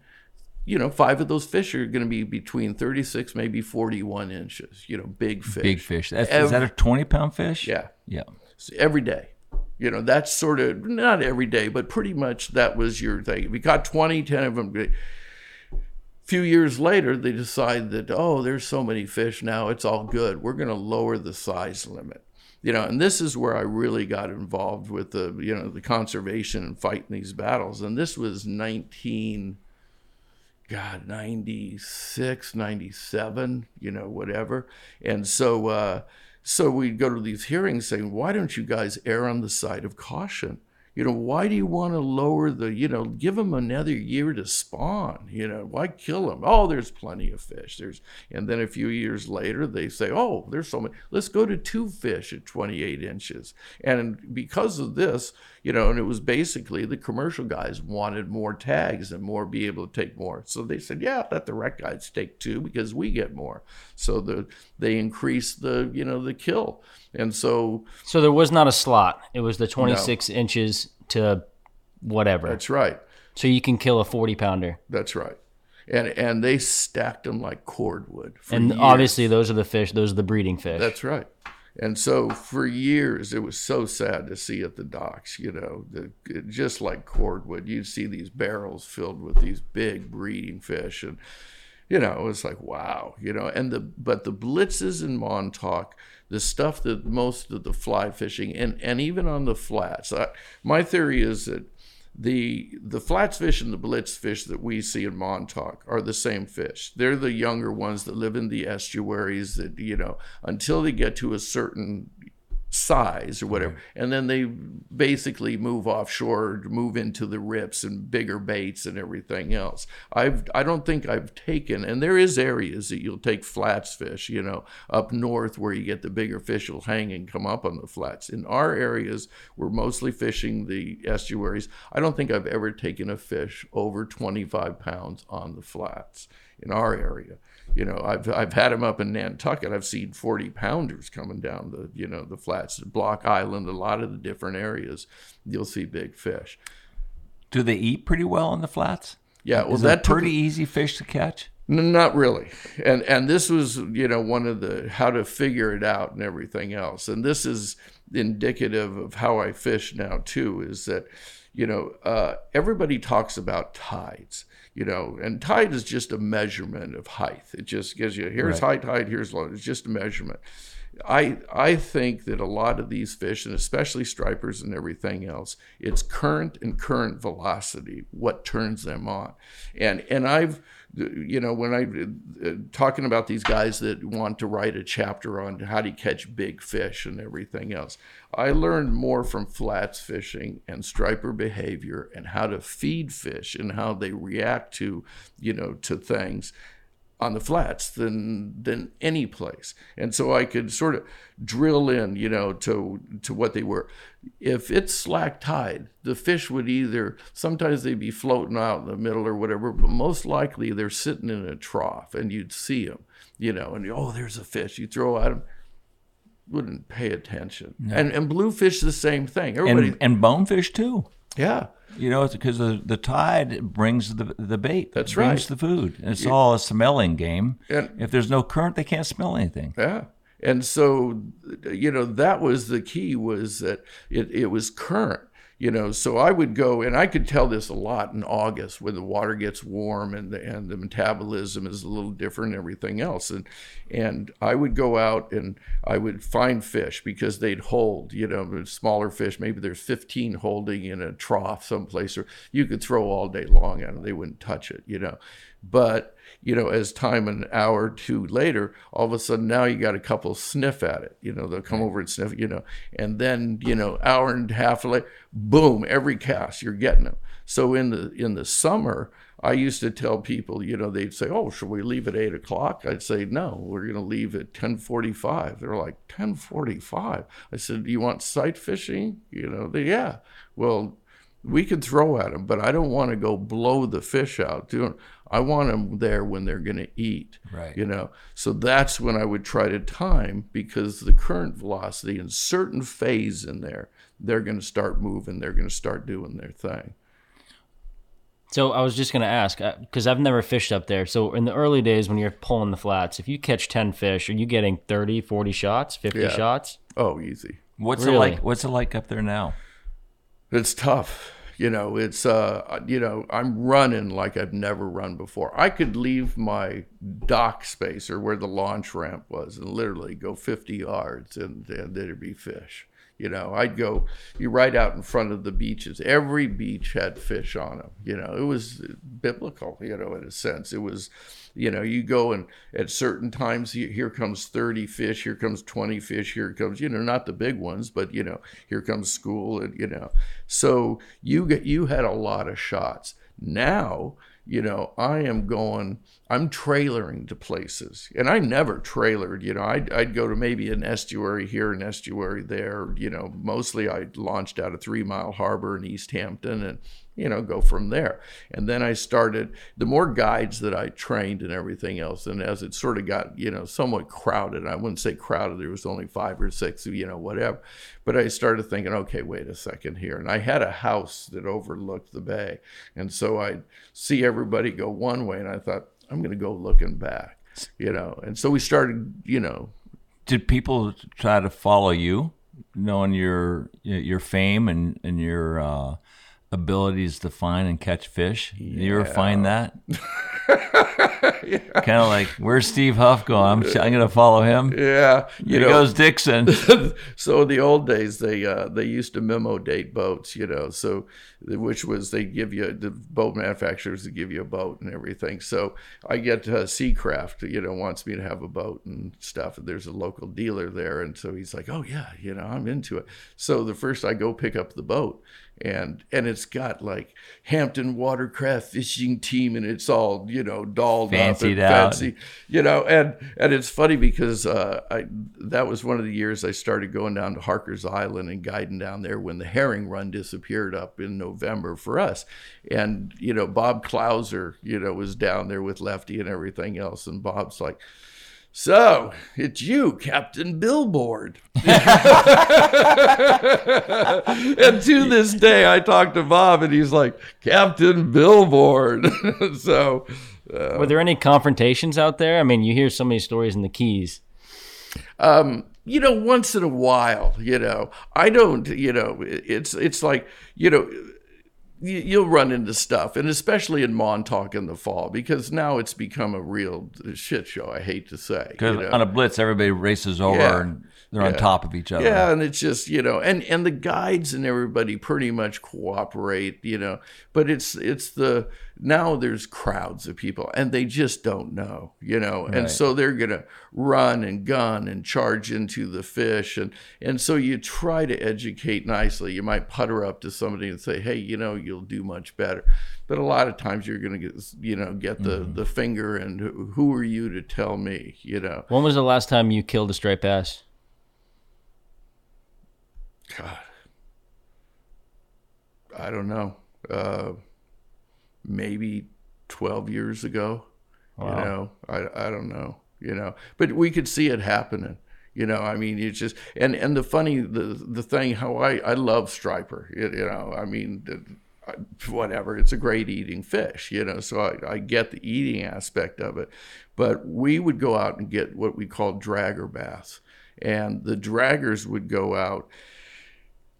you know, five of those fish are going to be between 36, maybe 41 inches, you know, big fish. Big fish. That's, Ev- is that a twenty pound fish? Yeah. Yeah. Every day. You know, that's sort of not every day, but pretty much that was your thing. If you caught 20, 10 of them, a few years later, they decide that, oh, there's so many fish now, it's all good. We're going to lower the size limit. You know, and this is where I really got involved with the, you know, the conservation and fighting these battles. And this was 19, God, 96, 97, you know, whatever. And so, uh, so we'd go to these hearings saying, why don't you guys err on the side of caution? You know, why do you want to lower the, you know, give them another year to spawn? You know, why kill them? Oh, there's plenty of fish. There's, and then a few years later, they say, oh, there's so many. Let's go to two fish at 28 inches. And because of this, you know, and it was basically the commercial guys wanted more tags and more be able to take more. So they said, yeah, let the rec guys take two because we get more. So the they increased the, you know, the kill. And so So there was not a slot. It was the 26 inches to whatever. that's right. So you can kill a 40 pounder. That's right. And and they stacked them like cordwood. And years. obviously those are the fish, those are the breeding fish. That's right. And so for years, it was so sad to see at the docks, you know, the, just like cordwood, you'd see these barrels filled with these big breeding fish. And, you know, it was like, wow, you know, and the, but the blitzes in Montauk, the stuff that most of the fly fishing and, and even on the flats, I, my theory is that the the flats fish and the blitz fish that we see in Montauk are the same fish. They're the younger ones that live in the estuaries that you know until they get to a certain size or whatever, and then they basically move offshore, move into the rips and bigger baits and everything else. I've I don't think I've taken, and there is areas that you'll take flats fish, you know, up north where you get the bigger fish will hang and come up on the flats. In our areas, we're mostly fishing the estuaries. I don't think I've ever taken a fish over 25 pounds on the flats in our area. You know, I've I've had them up in Nantucket. I've seen 40 pounders coming down the you know the flats, Block Island, a lot of the different areas. You'll see big fish. Do they eat pretty well in the flats? Yeah, well, Is that it took- pretty easy fish to catch? N- Not really, and and this was you know one of the how to figure it out and everything else, and this is indicative of how I fish now too. Is that you know uh, everybody talks about tides, you know, and tide is just a measurement of height. It just gives you here's Right. high tide, here's low. It's just a measurement. I I think that a lot of these fish, and especially stripers and everything else, it's current and current velocity what turns them on, and and I've you know when I uh, talking about these guys that want to write a chapter on how to catch big fish and everything else, I learned more from flats fishing and striper behavior and how to feed fish and how they react to you know to things on the flats than than any place. And so i could sort of drill in you know to to what they were. If it's slack tide the fish would either sometimes they'd be floating out in the middle or whatever but most likely they're sitting in a trough and you'd see them you know and oh there's a fish you throw at them wouldn't pay attention. And and bluefish the same thing. Everybody And, and bonefish too. yeah You know, it's because the, the tide brings the the bait. That's brings right. the food. And it's all a smelling game. And- if there's no current, they can't smell anything. Yeah. And so, you know, that was the key was that it, it was current, you know, so I would go and I could tell this a lot in August when the water gets warm and the, and the metabolism is a little different and everything else. And, and I would go out and I would find fish because they'd hold, you know, smaller fish. Maybe there's 15 holding in a trough someplace or you could throw all day long at them. They wouldn't touch it, you know, but you know, as time an hour or two later, all of a sudden now you got a couple sniff at it. You know, they'll come over and sniff, you know, and then you know, hour and a half later, boom, every cast you're getting them. So in the in the summer, I used to tell people, you know, they'd say, "Oh, should we leave at eight o'clock?" I'd say, "No, we're going to leave at ten forty-five." They're like, 10:45. I said, "Do you want sight fishing?" You know, they yeah. Well, we can throw at them, but I don't want to go blow the fish out. Doing, I want them there when they're going to eat. Right. You know, so that's when I would try to time because the current velocity in certain phase in there, they're going to start moving. They're going to start doing their thing. So I was just going to ask uh, because I've never fished up there. So in the early days when you're pulling the flats, if you catch 10 fish, are you getting 30, 40 shots, 50 Yeah. shots? Oh, easy. What's Really? it like? What's it like up there now? It's tough. You know, it's uh, you know, I'm running like I've never run before. I could leave my dock space or where the launch ramp was and literally go 50 yards and, and there'd be fish. You know, I'd go you right out in front of the beaches. Every beach had fish on them. You know, it was biblical. You know, in a sense, it was. You know, you go and at certain times here comes 30 fish, here comes 20 fish, here comes you know not the big ones, but you know here comes school and you know, so you get you had a lot of shots. Now you know, I am going, I'm trailering to places. And I never trailered, you know, I'd, I'd go to maybe an estuary here, an estuary there. You know, mostly I launched out of Three Mile Harbor in East Hampton and, you know, go from there. And then I started, the more guides that I trained and everything else, and as it sort of got, you know, somewhat crowded, I wouldn't say crowded, there was only five or six, you know, whatever. But I started thinking, okay, wait a second here. And I had a house that overlooked the bay. And so I'd see everybody go one way, and I thought, I'm going to go looking back, you know. And so we started, you know. Did people try to follow you, knowing your your fame and and your uh, abilities to find and catch fish? Yeah. You ever find that? <laughs> yeah. Kind of like, where's Steve Huff going? I'm, I'm going to follow him. Yeah. You Here know, goes Dixon. <laughs> so in the old days, they uh, they used to memo date boats, you know, so which was they give you the boat manufacturers to give you a boat and everything. So I get uh, Seacraft, you know, wants me to have a boat and stuff. And there's a local dealer there, and so he's like, oh yeah, you know, I'm into it. So the first I go pick up the boat and and it's got like Hampton Watercraft Fishing Team, and it's all you know dolled Fancied up and fancy, you know. And and it's funny because uh, I that was one of the years I started going down to Harker's Island and guiding down there when the herring run disappeared up in November for us, and you know Bob Clouser, you know, was down there with Lefty and everything else, and Bob's like so it's you, Captain Billboard. <laughs> and to this day, I talk to Bob, and he's like, Captain Billboard. <laughs> so, uh, were there any confrontations out there? I mean, you hear so many stories in the Keys. Um, you know, once in a while, you know, I don't, you know, it's it's like, you know you'll run into stuff, and especially in Montauk in the fall, because now it's become a real shit show. I hate to say, because you know? on a blitz, everybody races over yeah. and they're yeah. on top of each other. Yeah, and it's just you know, and and the guides and everybody pretty much cooperate, you know. But it's it's the now there's crowds of people and they just don't know, you know, right. and so they're gonna run and gun and charge into the fish, and and so you try to educate nicely. You might putter up to somebody and say, hey, you know, you'll do much better. But a lot of times you're gonna get you know get the mm-hmm. the finger and who are you to tell me, you know. When was the last time you killed a striped bass? God, I don't know. Uh, maybe 12 years ago. Wow. You know, I, I don't know, you know, but we could see it happening. You know, I mean, it's just and and the funny the the thing how I I love striper. You, you know, I mean, whatever. It's a great eating fish. You know, so I, I get the eating aspect of it, but we would go out and get what we call dragger bass, and the draggers would go out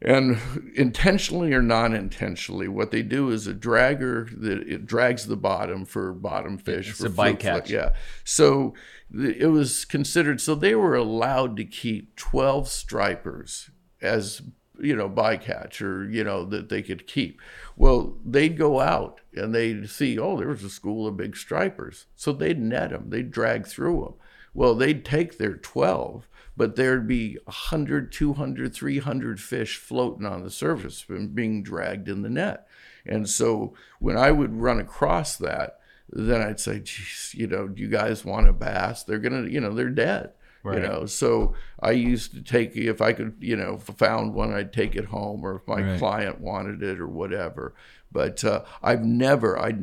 and intentionally or non-intentionally, what they do is a dragger that it drags the bottom for bottom fish. It's for a bycatch. Yeah. So it was considered. So they were allowed to keep twelve stripers as you know bycatch or you know that they could keep. Well, they'd go out and they'd see, oh, there was a school of big stripers. So they'd net them. They'd drag through them. Well, they'd take their twelve but there'd be 100, 200, 300 fish floating on the surface and being dragged in the net. And so when I would run across that, then I'd say, geez, you know, do you guys want a bass? They're going to, you know, they're dead. Right. You know, so I used to take if I could, you know, found one, I'd take it home, or if my right. client wanted it, or whatever. But uh, I've never, I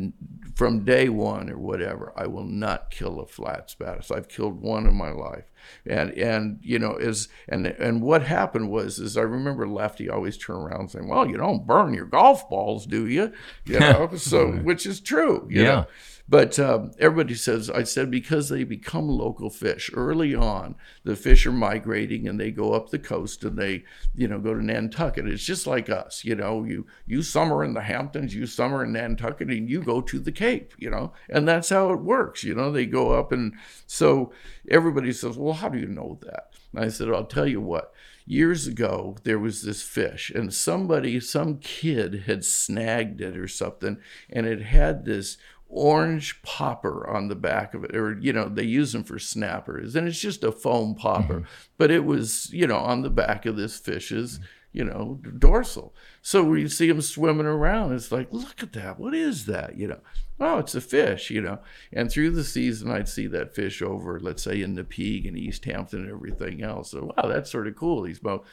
from day one or whatever, I will not kill a flat bass. I've killed one in my life, and and you know is and and what happened was is I remember Lefty always turn around saying, "Well, you don't burn your golf balls, do you?" You <laughs> know, so which is true. You yeah. Know? But um, everybody says, I said, because they become local fish early on, the fish are migrating and they go up the coast and they, you know, go to Nantucket. It's just like us, you know, you, you summer in the Hamptons, you summer in Nantucket, and you go to the Cape, you know, and that's how it works, you know, they go up. And so everybody says, well, how do you know that? And I said, I'll tell you what years ago there was this fish and somebody some kid had snagged it or something and it had this orange popper on the back of it or you know they use them for snappers and it's just a foam popper mm-hmm. but it was you know on the back of this fish's you know dorsal. So we see them swimming around it's like look at that. What is that? You know oh it's a fish you know. And through the season i'd see that fish over let's say in Napeague and east hampton and everything else. So wow that's sort of cool he's about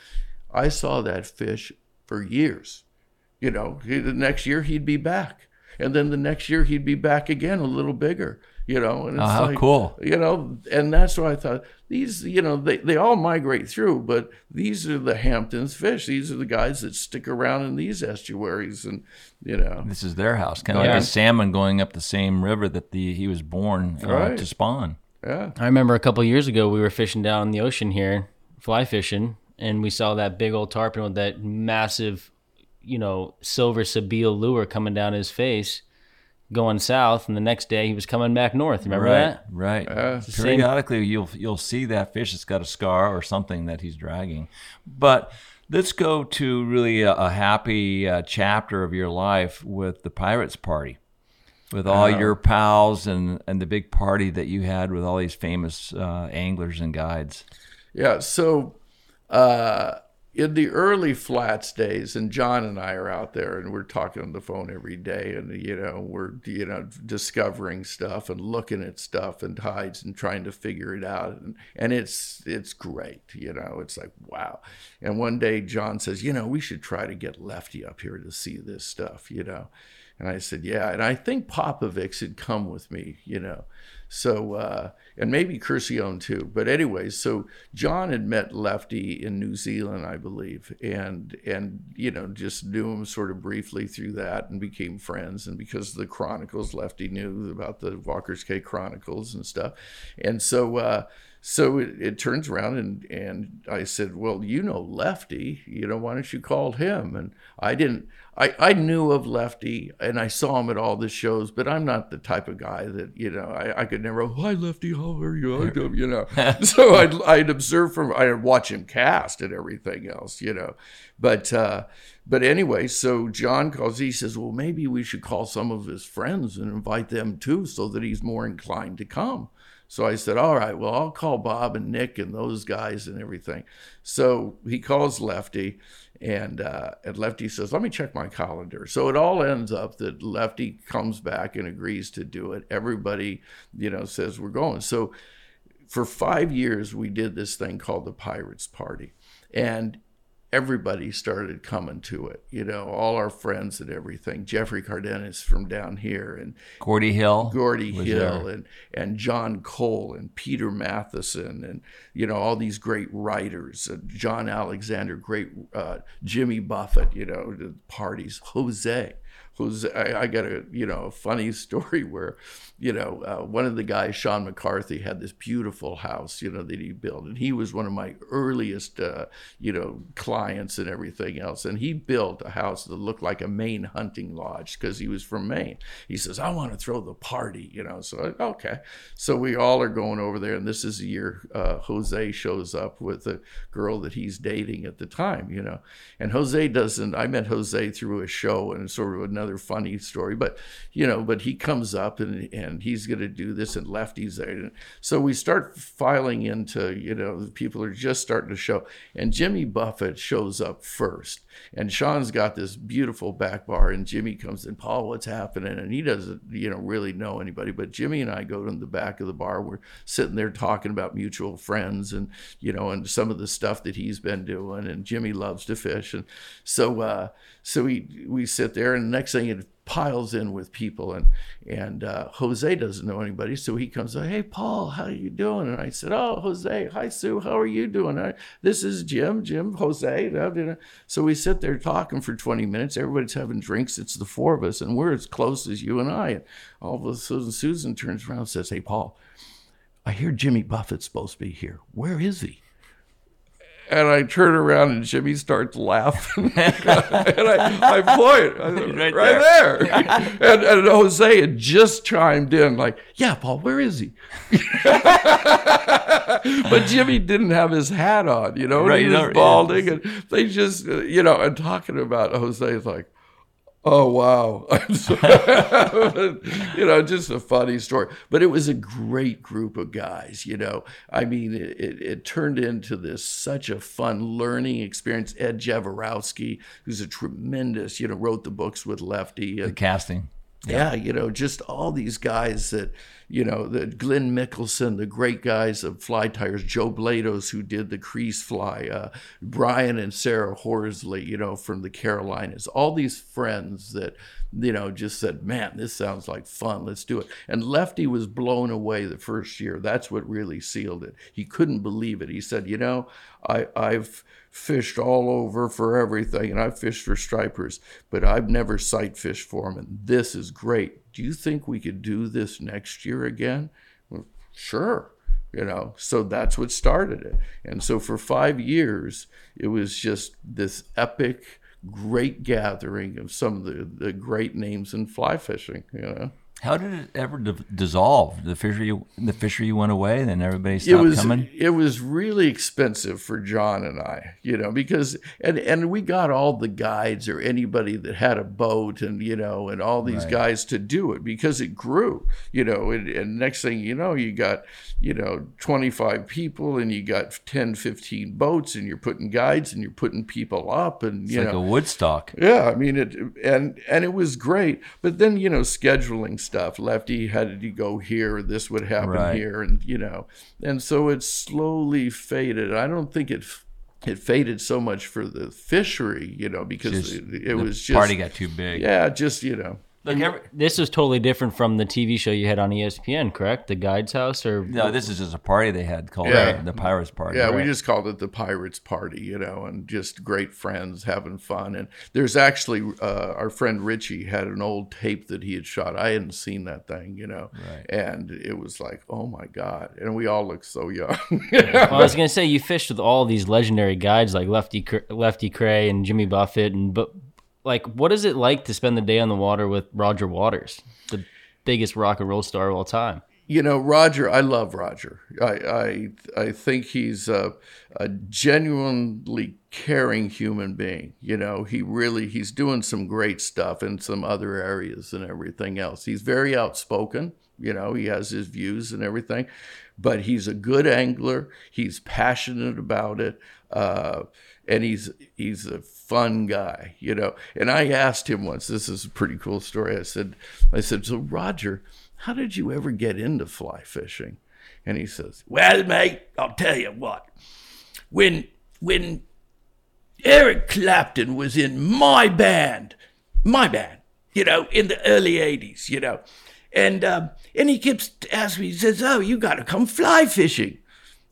i saw that fish for years you know. The next year he'd be back and then the next year he'd be back again a little bigger you know and it's oh, how like, cool. you know and that's why i thought. These you know they, they all migrate through but these are the hamptons fish. These are the guys that stick around in these estuaries and you know. This is their house kind of yeah. like a salmon going up the same river that the he was born uh, right. to spawn. Yeah. I remember a couple years ago we were fishing down in the ocean here fly fishing and we saw that big old tarpon with that massive you know, silver Sebile lure coming down his face going south, and the next day he was coming back north. Remember right, that? Right. Uh, Periodically, same... you'll you'll see that fish that's got a scar or something that he's dragging. But let's go to really a, a happy uh, chapter of your life with the Pirates Party, with all uh, your pals and and the big party that you had with all these famous uh, anglers and guides. Yeah. So. In the early flats days and john and i are out there and we're talking on the phone every day and you know we're you know discovering stuff and looking at stuff and tides and trying to figure it out and, and it's it's great you know it's like wow. And one day john says you know we should try to get lefty up here to see this stuff you know? And i said yeah and i think popovics had come with me you know so, uh, and maybe Curcione too. But anyways, so John had met Lefty in New Zealand, I believe, and and you know just knew him sort of briefly through that, and became friends. And because the Chronicles, Lefty knew about the Walker's Cay Chronicles and stuff, and so. Uh, so it, it, turns around and, and I said, well, you know Lefty, you know, why don't you call him? And I didn't, I, I knew of Lefty and I saw him at all the shows, but I'm not the type of guy that, you know, I, I could never, oh, hi Lefty, how are you? you know, <laughs> <laughs> so I'd, I'd observe from, I'd watch him cast and everything else, you know, but, uh, but anyway, so John calls, he says, well, maybe we should call some of his friends and invite them too so that he's more inclined to come. So I said, all right, well, I'll call Bob and Nick and those guys and everything. So he calls Lefty, and, uh, and Lefty says, let me check my calendar. So it all ends up that Lefty comes back and agrees to do it. Everybody, you know, says we're going. So for five years, we did this thing called the Pirates Party. And everybody started coming to it. You know, all our friends and everything. Jeffrey Cardenas from down here, and Gordy Hill, Gordy Hill, there. and and John Cole and Peter Matthiessen, and you know all these great writers. And John Alexander, great uh, Jimmy Buffett. You know, the parties. Jose I, I, got a you know a funny <laughs> story where you know uh, one of the guys Sean McCarthy had this beautiful house you know that he built and he was one of my earliest uh, you know clients and everything else and he built a house that looked like a Maine hunting lodge because he was from Maine. He says I want to throw the party you know so okay. So we all are going over there and this is the year uh, Jose shows up with a girl that he's dating at the time you know. And Jose doesn't I met Jose through a show and sort of another another funny story, but you know, but he comes up and and he's going to do this, and Lefty's there. So we start filing into, you know, the people are just starting to show, and Jimmy Buffett shows up first, and Sean's got this beautiful back bar, and Jimmy comes in, Paul, what's happening? And he doesn't, you know, really know anybody, but Jimmy and I go to the back of the bar. We're sitting there talking about mutual friends, and you know, and some of the stuff that he's been doing, and Jimmy loves to fish, and so uh, so we we sit there, and the next thing thing, piles in with people and and uh, Jose doesn't know anybody so he comes like hey Paul how are you doing? And I said oh Jose hi Sue how are you doing? I, this is Jim Jim Jose so we sit there talking for 20 minutes everybody's having drinks it's the four of us and we're as close as you and I and all of a sudden Susan turns around and says hey Paul I hear Jimmy Buffett's supposed to be here. Where is he and I turn around and Jimmy starts laughing. <laughs> and I, I point I <laughs> right, right, there. there. <laughs> and, and Jose had just chimed in, like, yeah, Paul, where is he? but Jimmy didn't have his hat on, you know, right, he was balding. And they just, uh, you know, and talking about Jose is like, Oh wow! <laughs> you know, just a funny story. But it was a great group of guys. You know, I mean, it, it, it turned into this such a fun learning experience. Ed Jaworowski, who's a tremendous, you know, wrote the books with Lefty. And, the casting. Yeah. yeah, you know, just all these guys that you know, the Glenn Mickelson, the great guys of fly tires, Joe Blados, who did the crease fly, uh, Brian and Sarah Horsley, you know, from the Carolinas, all these friends that, you know, just said, man, this sounds like fun. Let's do it. And Lefty was blown away the first year. That's what really sealed it. He couldn't believe it. He said, you know, I, I've, fished all over for everything, and I've fished for stripers, but I've never sight fished for them, and this is great. Do you think we could do this next year again? Well, sure. You know, so that's what started it. And so for five years, it was just this epic, great gathering of some of the, the great names in fly fishing, you know. How did it ever dissolve? The fishery, the fishery went away, and then everybody stopped it was, coming. It was really expensive for John and I, you know, because and and we got all the guides or anybody that had a boat, and you know, and all these right. guys to do it because it grew, you know, and, and next thing you know, you got you know 25 people, and you got 10, 15 boats, and you're putting guides, and you're putting people up, and it's you like know, a Woodstock. Yeah, I mean it, and and it was great, but then you know, scheduling stuff. Lefty had to go here, this would happen right. here, and you know, and so it slowly faded. I don't think it it faded so much for the fishery, you know, because just, it, it was just party got too big. Yeah, just you know, Look, every, this is totally different from the TV show you had on ESPN, correct? The Guide's House, or no? This is just a party they had called yeah. the Pirates Party. Yeah, right? we just called it the Pirates Party, you know, and just great friends having fun. And there's actually uh, our friend Richie had an old tape that he had shot. I hadn't seen that thing, you know, right. and it was like, oh my god! And we all looked so young. <laughs> well, I was gonna say you fished with all these legendary guides like Lefty Lefty Kreh and Jimmy Buffett and but like what is it like to spend the day on the water with Roger Waters, the biggest rock and roll star of all time? You know, Roger, I love Roger. I I, I think he's a, a genuinely caring human being. You know, he really he's doing some great stuff in some other areas and everything else. He's very outspoken. You know, he has his views and everything, but he's a good angler. He's passionate about it. Uh, and he's he's a fun guy, you know. And I asked him once. This is a pretty cool story. I said, I said, so Roger, how did you ever get into fly fishing? And he says, Well, mate, I'll tell you what. When when Eric Clapton was in my band, my band, you know, in the early '80s, you know, and um, and he keeps asking me, he says, "Oh, you got to come fly fishing,"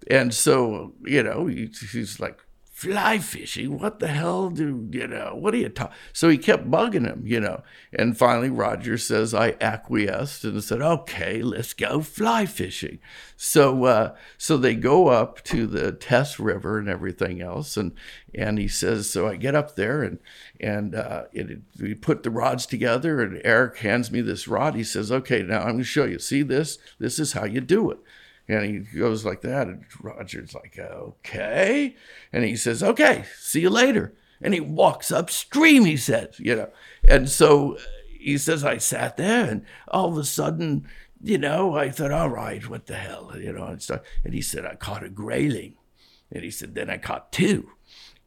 and so you know, he, he's like, fly fishing. What the hell do you know? What are you talking? So he kept bugging him, you know. And finally, Roger says, I acquiesced and said, okay, let's go fly fishing. So, uh, so they go up to the Test River and everything else. And, and he says, so I get up there and, and, uh, it, we put the rods together and Eric hands me this rod. He says, okay, now I'm going to show you. See this? This is how you do it. And he goes like that. And Roger's like, okay. And he says, okay, see you later. And he walks upstream, he says, you know. And so uh, he says, I sat there and all of a sudden, you know, I thought, all right, what the hell, you know. And, so, and he said, I caught a grayling. And he said, then I caught two.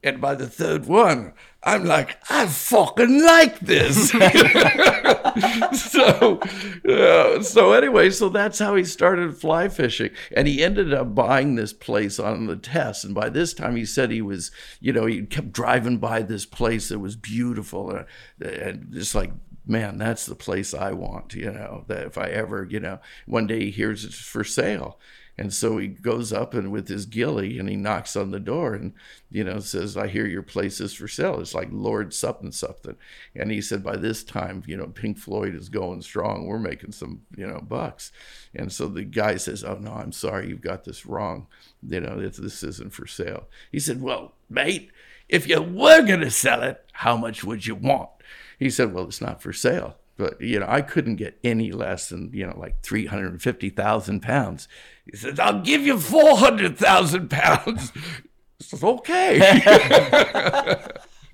And by the third one, I'm like, I fucking like this. <laughs> <laughs> so, uh, so anyway, so that's how he started fly fishing, and he ended up buying this place on the test. And by this time, he said he was, you know, he kept driving by this place that was beautiful, and, and just like man, that's the place I want, you know, that if I ever, you know, one day he hears it's for sale. And so he goes up and with his gilly and he knocks on the door and, you know, says, I hear your place is for sale. It's like Lord something something. And he said, by this time, you know, Pink Floyd is going strong. We're making some, you know, bucks. And so the guy says, Oh, no, I'm sorry. You've got this wrong. You know, this, this isn't for sale. He said, Well, mate, if you were going to sell it, how much would you want? He said, Well, it's not for sale. But, you know, I couldn't get any less than, you know, like 350,000 pounds. He says, I'll give you 400,000 pounds. I said, okay.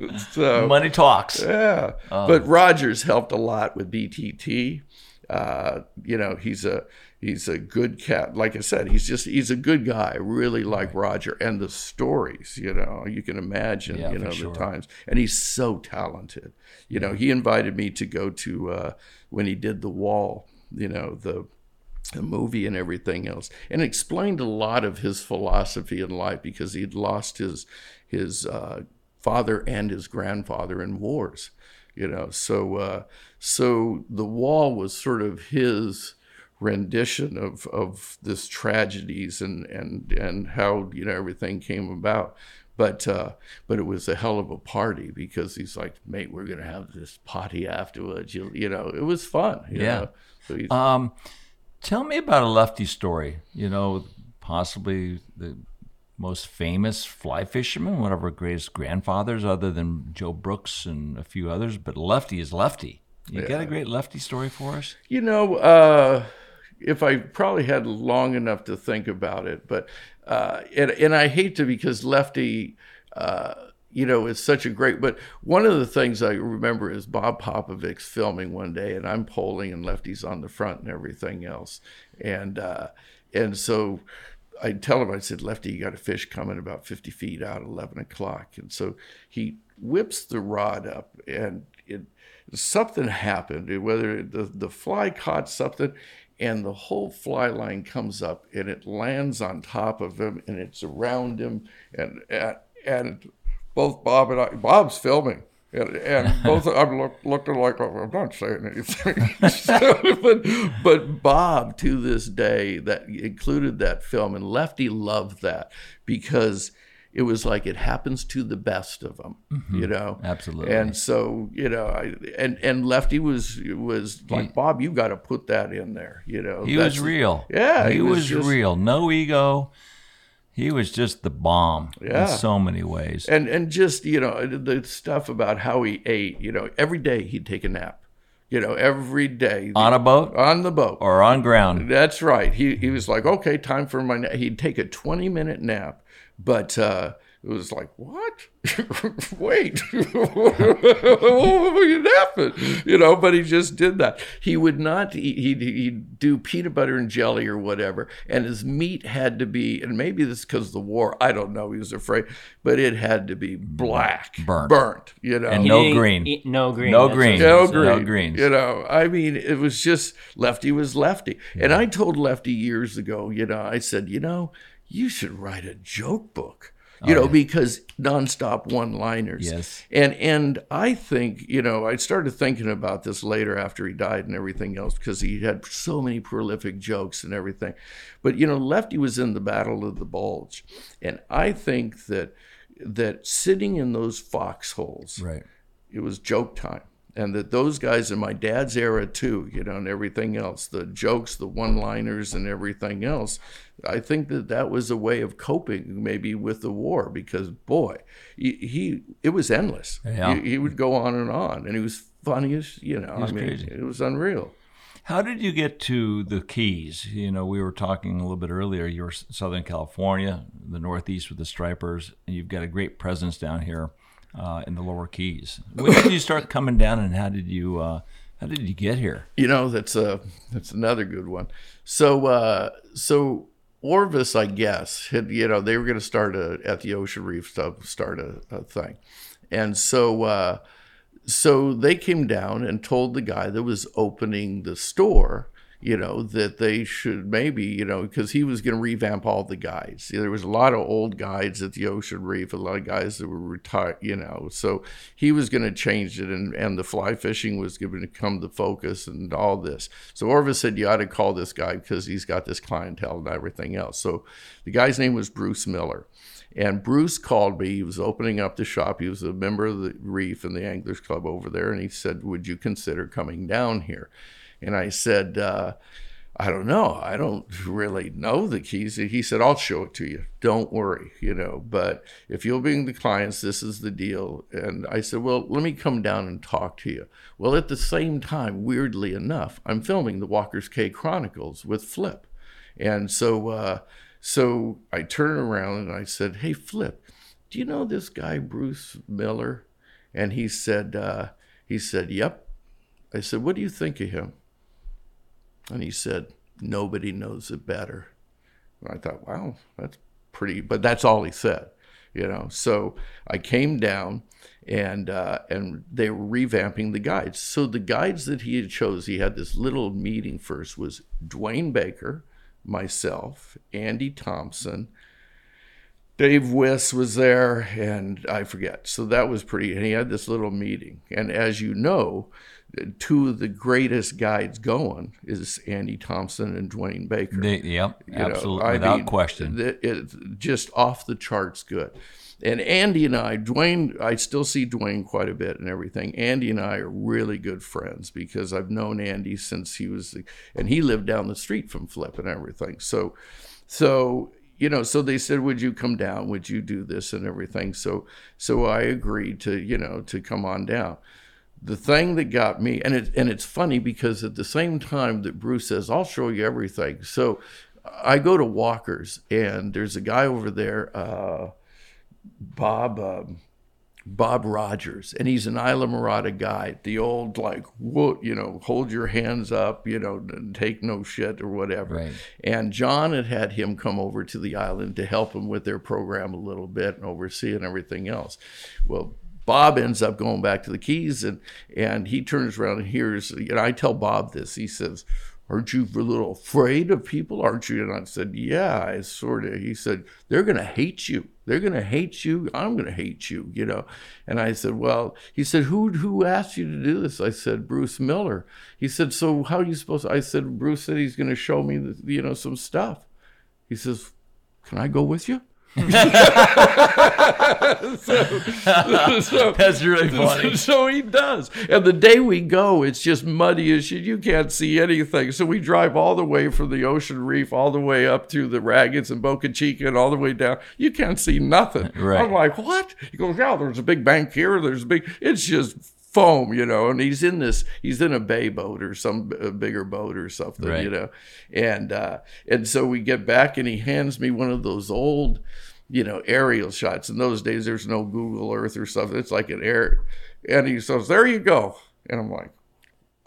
<laughs> so, Money talks. yeah. Oh. But Rogers helped a lot with BTT. Uh, you know, he's a he's a good cat. Like I said, he's just he's a good guy. I really like Roger and the stories. You know, you can imagine. Yeah, you know sure. the times, and he's so talented. You know, he invited me to go to uh, when he did the Wall. You know the the movie and everything else, and explained a lot of his philosophy in life because he'd lost his his uh, father and his grandfather in wars. You know, so uh, so the wall was sort of his rendition of of this tragedies and and and how you know everything came about. But uh, but it was a hell of a party because he's like, mate, we're gonna have this party afterwards. You, you know, it was fun. you Yeah. know. So Um, tell me about a lefty story. You know, possibly the most famous fly fisherman, one of our greatest grandfathers, other than Joe Brooks and a few others. But lefty is lefty. You got a great lefty story for us? You know, uh, if I probably had long enough to think about it, but uh, and and I hate to because Lefty, uh, you know, is such a great. But one of the things I remember is Bob Popovics filming one day, and I'm poling, and Lefty's on the front and everything else, and uh, and so. I tell him, I said, Lefty, you got a fish coming about 50 feet out at 11 o'clock. And so he whips the rod up and it, something happened, whether the, the fly caught something and the whole fly line comes up and it lands on top of him and it's around him. And, and, and both Bob and I, Bob's filming. And, and <laughs> both I'm look, looking like oh, I'm not saying anything, So, <laughs> but but Bob to this day that included that film and Lefty loved that because it was like it happens to the best of them, you know. Mm-hmm. Absolutely. And so you know, I, and and Lefty was was like Bob, you got to put that in there, you know. He That's- was real. Yeah, he, was, just- real. No ego. He was just the bomb Yeah. in so many ways. and and just you know the stuff about how he ate. You know, every day he'd take a nap. You know, every day on a boat on the boat. or on ground. That's right. He he was like, okay, time for my. Nap. He'd take a twenty minute nap, but uh, it was like, what? <laughs> Wait, what were you napping? You know, but he just did that. He would not. He, he'd, he'd do peanut butter and jelly or whatever, and his meat had to be. And maybe this because of the war. I don't know. He was afraid, but it had to be black, Burnt. burnt. You know, And no didn't green. eat- no green. No green. no green. No greens. You know, I mean, it was just Lefty was Lefty. And I told Lefty years ago, you know, I said, you know, you should write a joke book. You know, oh, because nonstop one-liners. Yes. And and I think, you know, I started thinking about this later after he died and everything else because he had so many prolific jokes and everything. But you know, Lefty was in the Battle of the Bulge, and I think that that sitting in those foxholes, Right. it was joke time. And that those guys in my dad's era too, you know, and everything else, the jokes, the one-liners, and everything else. I think that that was a way of coping, maybe with the war, because boy, he, he it was endless. Yeah. He, he would go on and on, and he was funny as you know. was I mean, crazy. it was unreal. How did you get to the Keys? You know, we were talking a little bit earlier. You're Southern California, the Northeast with the Stripers, and you've got a great presence down here uh, in the Lower Keys. When did you start coming down, and how did you uh, how did you get here? You know, that's a that's another good one. So uh, so Orvis, I guess, had you know they were going to start a at the Ocean Reef stuff, start a, a thing, and so uh, so they came down and told the guy that was opening the store you know, that they should maybe, you know, because he was going to revamp all the guides. There was a lot of old guides at the Ocean Reef, a lot of guys that were retired, you know, so he was going to change it and, and the fly fishing was going to become the focus and all this. So Orvis said, you ought to call this guy because he's got this clientele and everything else. So the guy's name was Bruce Miller. And Bruce called me. He was opening up the shop. He was a member of the Reef and the Anglers Club over there. And he said, Would you consider coming down here? And I said, uh, I don't know. I don't really know the keys. He said, I'll show it to you. Don't worry, you know. But if you'll bring the clients, this is the deal. And I said, Well, let me come down and talk to you. Well, at the same time, weirdly enough, I'm filming the Walker's Cay Chronicles with Flip. And so, uh, so I turned around and I said, Hey, Flip, do you know this guy, Bruce Miller? And he said, uh, he said, Yep. I said, What do you think of him? And he said, Nobody knows it better. And I thought, wow, that's pretty, but that's all he said, you know. So I came down and uh, and they were revamping the guides. So the guides that he had chose, he had this little meeting first was Dwayne Baker, myself, Andy Thompson, Dave Wiss was there, and I forget. So that was pretty. And he had this little meeting. And as you know, two of the greatest guides going is Andy Thompson and Dwayne Baker. They, yep, you absolutely, know, without mean, question. It's just off the charts good. And Andy and I, Dwayne, I still see Dwayne quite a bit and everything. Andy and I are really good friends because I've known Andy since he was, and he lived down the street from Flip and everything. So, so you know, so they said, "Would you come down? Would you do this and everything?" So, so I agreed to, you know, to come on down the thing that got me, and it and it's funny because at the same time that Bruce says, "I'll show you everything," so I go to Walker's, and there's a guy over there, uh, Bob. Um, Bob Rogers, and he's an Islamorada guy, the old like, whoa, you know, hold your hands up, you know, take no shit or whatever. Right. And John had had him come over to the island to help him with their program a little bit and oversee and everything else. Well, Bob ends up going back to the Keys and and he turns around and hears and I tell Bob this. He says, Aren't you a little afraid of people, aren't you? And I said, Yeah, I sort of. He said, They're going to hate you. They're going to hate you. I'm going to hate you, you know. And I said, Well, he said, Who who asked you to do this? I said, Bruce Miller. He said, So how are you supposed to? I said, Bruce said he's going to show me, the, you know, some stuff. He says, Can I go with you? So, <laughs> so, That's really <laughs> funny. So he does. And the day we go, it's just muddy as shit. You can't see anything. So we drive all the way from the ocean reef, all the way up to the Raggeds and Boca Chica, and all the way down. You can't see nothing. Right. I'm like, what? He goes, yeah, there's a big bank here. There's a big, it's just foam, you know, and he's in this, he's in a bay boat or some bigger boat or something, right. you know, and uh, and so we get back and he hands me one of those old, you know, aerial shots. In those days, there's no Google Earth or something. It's like an air, and he says, "There you go," and I'm like.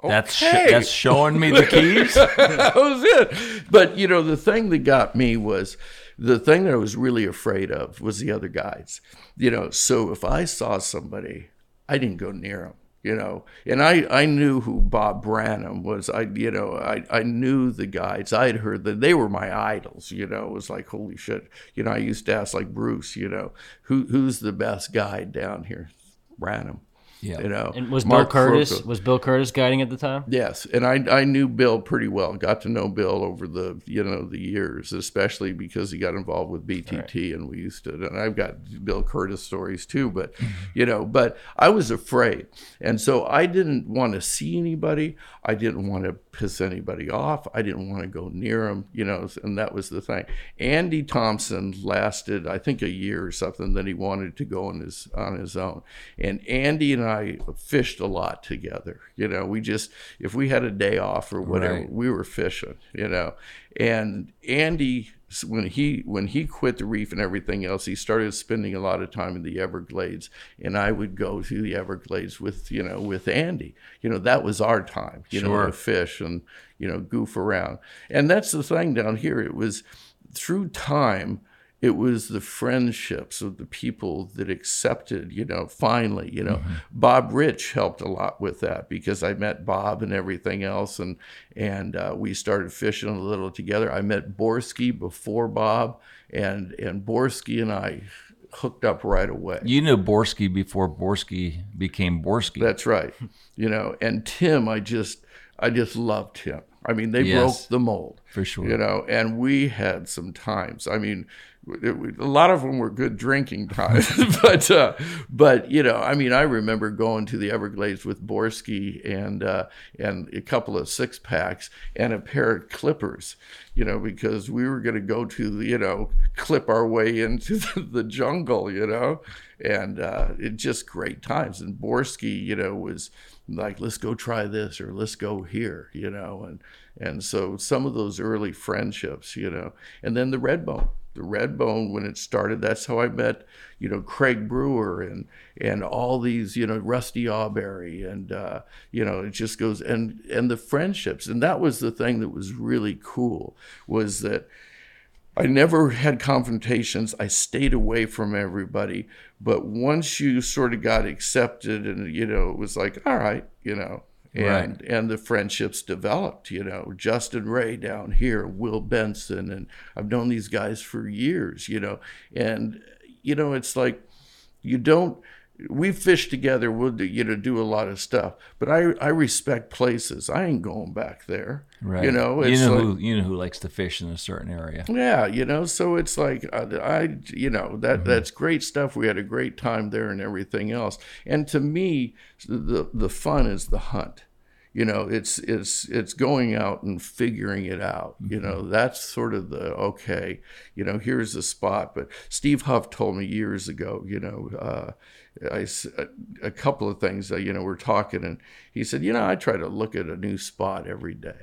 Okay. That's sh- that's showing me the keys. <laughs> that was it. But you know, the thing that got me was the thing that I was really afraid of was the other guides. You know, so if I saw somebody, I didn't go near them you know and i i knew who bob branham was. I you know i i knew the guides i'd heard that they were my idols you know. It was like holy shit. You know i used to ask like bruce you know who who's the best guide down here? Branham yeah. You know, and was Mark Bill Curtis was Bill Curtis guiding at the time? Yes, and I I knew Bill pretty well. Got to know Bill over the you know the years, especially because he got involved with BTT, right. and we used to. And I've got Bill Curtis stories too, but you know, but I was afraid, and so I didn't want to see anybody. I didn't want to piss anybody off. I didn't want to go near him, you know, and that was the thing. Andy Thompson lasted, I think, a year or something. Then he wanted to go on his on his own, and Andy and I fished a lot together. You know, we just if we had a day off or whatever, right. we were fishing. You know, and Andy when he when he quit the reef and everything else, he started spending a lot of time in the Everglades, and I would go to the Everglades with you know with Andy. You know that was our time, you sure. know, to fish and you know goof around. And that's the thing down here. It was through time, it was the friendships of the people that accepted, you know, finally, you know, Mm-hmm. Bob Rich helped a lot with that because I met Bob and everything else, and and uh, we started fishing a little together. I met Borski before Bob, and and Borski and I hooked up right away. You knew Borski before Borski became Borski. That's right. You know, and Tim, I just, I just loved him. I mean, they Yes. broke the mold For sure. You know, and we had some times. I mean, it, a lot of them were good drinking <laughs> times, but, uh, but you know, I mean, I remember going to the Everglades with Borski and uh, and a couple of six packs and a pair of clippers. You know, because we were going to go to you know clip our way into <laughs> the, the jungle. You know, and uh, it just great times. And Borski, you know, was like, let's go try this or let's go here, you know, and and so some of those early friendships, you know, and then the Redbone, the Redbone when it started, that's how I met, you know, Craig Brewer and and all these, you know, Rusty Albury and uh, you know, it just goes and and the friendships, and that was the thing that was really cool was that. I never had confrontations. I stayed away from everybody. But once you sort of got accepted, and you know, it was like, all right, you know, and and the friendships developed. You know, Justin Rea down here, Will Benson, and I've known these guys for years. You know, and you know, it's like you don't. We fish together. We'll do, you know do a lot of stuff, but I I respect places. I ain't going back there. Right. You know, you know like, who you know who likes to fish in a certain area. yeah, you know, so it's like uh, I, you know, that that's great stuff. We had a great time there and everything else. And to me, the the fun is the hunt. You know, it's it's it's going out and figuring it out. You know, that's sort of the okay. You know, here's the spot. But Steve Huff told me years ago. You know, uh, I s- a, couple of things. Uh, you know, we're talking, and he said, you know, I try to look at a new spot every day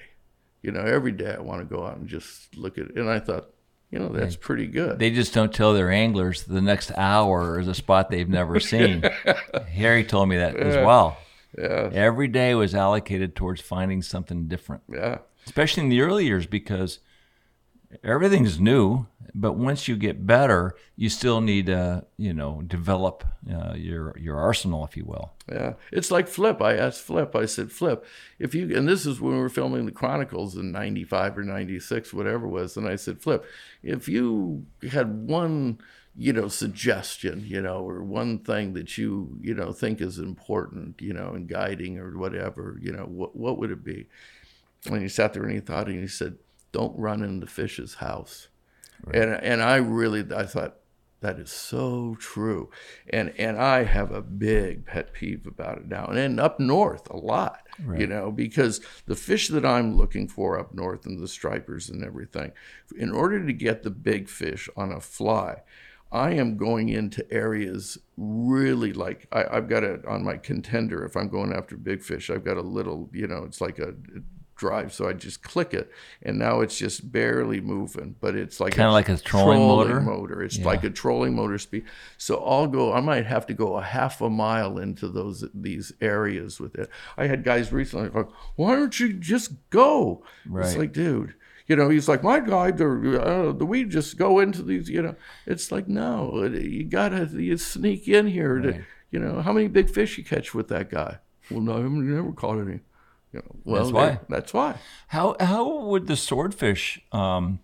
you know, every day I want to go out and just look at it. And I thought, you know, that's pretty good. They just don't tell their anglers the next hour is a spot they've never <laughs> seen. Harry told me that as well. Yeah. Every day was allocated towards finding something different. Yeah. Especially in the early years because everything's new, but once you get better, you still need to, you know, develop uh, your your arsenal, if you will. Yeah. It's like Flip. I asked Flip, I said, Flip, if you, and this is when we were filming the Chronicles in 95 or 96, whatever it was. And I said, Flip, if you had one, you know, suggestion, you know, or one thing that you, you know, think is important, you know, in guiding or whatever, you know, what, what would it be? And he sat there and he thought, and he said, don't run in the fish's house. And, and I really, I thought, that is so true. And and I have a big pet peeve about it now. And, and up north a lot. You know, because the fish that I'm looking for up north and the stripers and everything, in order to get the big fish on a fly, I am going into areas really like I, I've got it on my contender. If I'm going after big fish, I've got a little, you know, it's like a drive. So I just click it, and now it's just barely moving, but it's like Kinda like a trolling motor? motor. It's Yeah. like a trolling motor speed. So I'll go. I might have to go a half a mile into those these areas with it. I had guys recently like, "Why don't you just go?" It's like, dude. You know, he's like, my or uh, the we just go into these, you know. It's like, no, you gotta you sneak in here. To, you know, how many big fish you catch with that guy? Well, no, I never caught any. Well, That's why. That's why. How how would the swordfish um,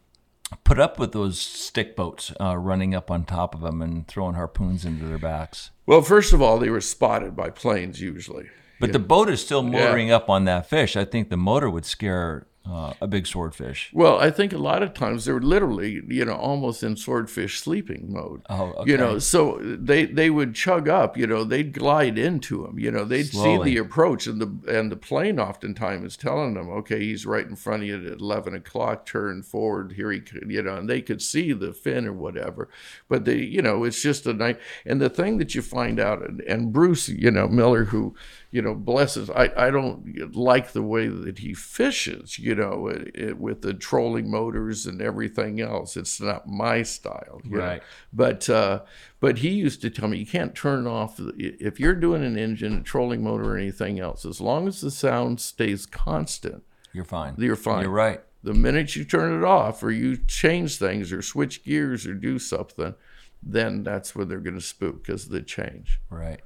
put up with those stick boats uh, running up on top of them and throwing harpoons into their backs? Well, first of all, they were spotted by planes usually. But the boat is still motoring up on that fish. I think the motor would scare uh, a big swordfish. Well, I think a lot of times they're literally, you know, almost in swordfish sleeping mode. Oh, okay. You know, so they they would chug up. You know, they'd glide into them. You know, they'd Slowly. see the approach, and the and the plane oftentimes is telling them, okay, he's right in front of you at eleven o'clock. Turn forward. Here he, could, you know, and they could see the fin or whatever. But they, you know, it's just a night. And the thing that you find out, and, and Bruce, you know, Miller, who, you know, blesses. I I don't like the way that he fishes. You know, it, it, with the trolling motors and everything else. It's not my style. you know. Right. But uh, but he used to tell me you can't turn off the, if you're doing an engine, a trolling motor, or anything else. As long as the sound stays constant, You're fine. you're fine. You're right. The minute you turn it off or you change things or switch gears or do something, then that's when they're going to spook because of the change. Right.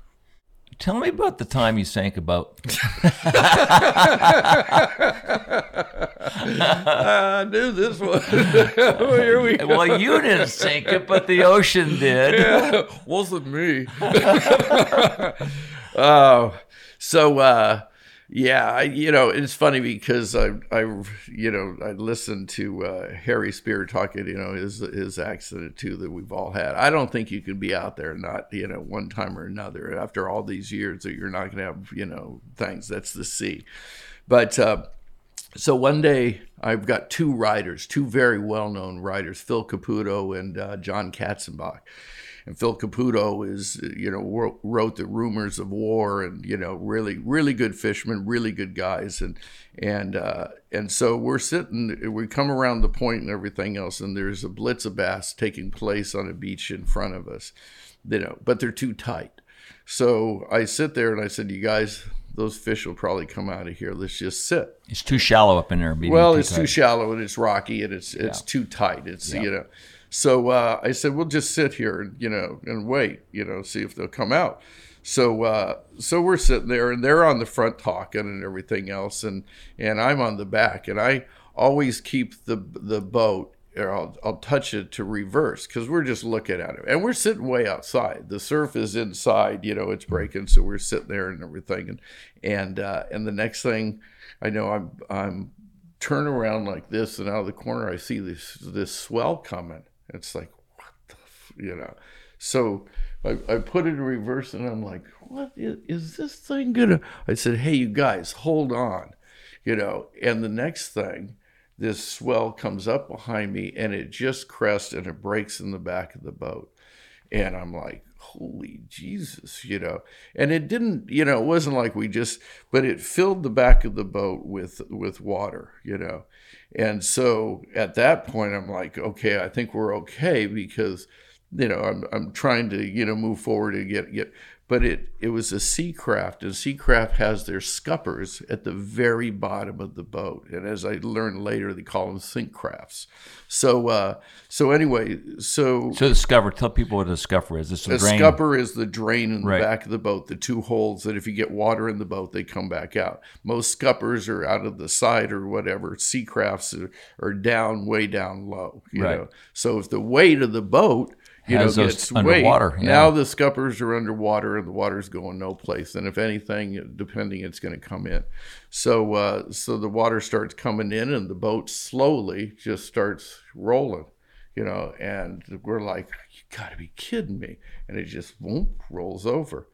Tell me about the time you sank a boat. <laughs> I knew this one. <laughs> Here we go. well, you didn't sink it, but the ocean did. <laughs> Yeah, wasn't me. Oh, so uh, yeah, I, you know, it's funny because I, I, you know, I listened to uh, Harry Spear talking, you know, his his accident too that we've all had. I don't think you can be out there not, you know, one time or another after all these years that you're not going to have, you know, things. That's the sea. But uh, so one day I've got two writers, two very well known writers, Phil Caputo and uh, John Katzenbach and Phil Caputo is you know wrote the Rumors of War and you know really really good fishermen, really good guys, and and uh, and so we're sitting, we come around the point and everything else, and there's a blitz of bass taking place on a beach in front of us, you know, but they're too tight. So I sit there and I said, you guys, those fish will probably come out of here. Let's just sit. It's too shallow up in there. Well, too it's tight. too shallow and it's rocky and it's it's Yeah. too tight. It's Yeah. you know. So uh, I said, we'll just sit here and you know and wait, you know, see if they'll come out. So uh, so we're sitting there and they're on the front talking and everything else, and and I'm on the back, and I always keep the the boat. Or I'll, I'll touch it to reverse because we're just looking at it and we're sitting way outside. The surf is inside, you know, it's breaking, so we're sitting there and everything. And and uh, and the next thing I know, I'm I'm turn around like this, and out of the corner, I see this this swell coming. It's like, what the, f-? you know. So I, I put it in reverse, and I'm like, what is, is this thing gonna? I said, hey, you guys, hold on, you know. And the next thing, this swell comes up behind me, and it just crests, and it breaks in the back of the boat. And I'm like, holy Jesus, you know. And it didn't, you know, it wasn't like we just, but it filled the back of the boat with with water, you know. And so at that point, I'm like, okay, I think we're okay because, you know, I'm I'm trying to, you know, move forward and get get. But it it was a sea craft, and sea craft has their scuppers at the very bottom of the boat. And as I learned later, they call them sink crafts. So uh, so anyway, so So the scupper. Tell people what a scupper is. It's a, a drain. scupper is the drain in the Right. back of the boat, the two holes that if you get water in the boat, they come back out. Most scuppers are out of the side or whatever. Sea crafts are, are down, way down low. You Right. know, so if the weight of the boat, you know, gets underwater, weight, yeah. now the scuppers are underwater and the water's going no place. And if anything, depending, it's going to come in. So, uh, so the water starts coming in, and the boat slowly just starts rolling you know, and we're like, you got to be kidding me. And it just rolls over.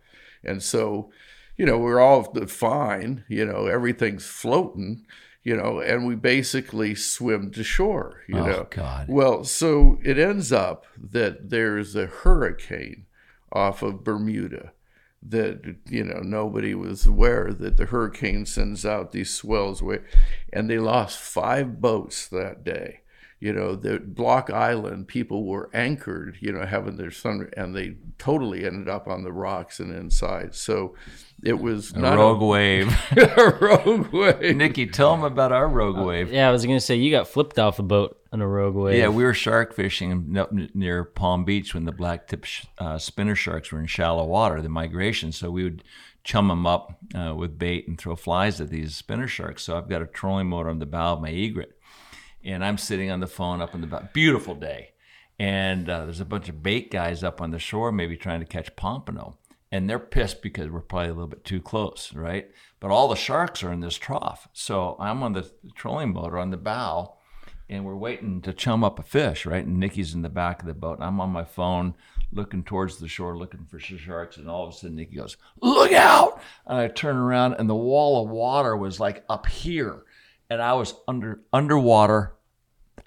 And so, you know, we're all fine, you know, everything's floating, you know, and we basically swim to shore, you Oh, know. God. Well, so it ends up that there's a hurricane off of Bermuda that you know nobody was aware that the hurricane sends out these swells away and they lost five boats that day you know the block island people were anchored you know having their sun and they totally ended up on the rocks and inside so it was A not rogue wave. <laughs> a rogue wave Nikki, tell them about our rogue wave. Yeah, I was gonna say you got flipped off a boat on a rogue wave. Yeah, we were shark fishing up near Palm Beach when the black tip sh- uh, spinner sharks were in shallow water, the migration. So we would chum them up uh, with bait and throw flies at these spinner sharks. So I've got a trolling motor on the bow of my egret, and I'm sitting on the phone up in the bow. Beautiful day, and uh, there's a bunch of bait guys up on the shore, maybe trying to catch pompano, and they're pissed because we're probably a little bit too close, right? But all the sharks are in this trough, so I'm on the trolling motor on the bow and we're waiting to chum up a fish, right? And Nikki's in the back of the boat, and I'm on my phone looking towards the shore, looking for sharks, and all of a sudden Nikki goes, "Look out!" And I turn around, and the wall of water was like up here, and I was under underwater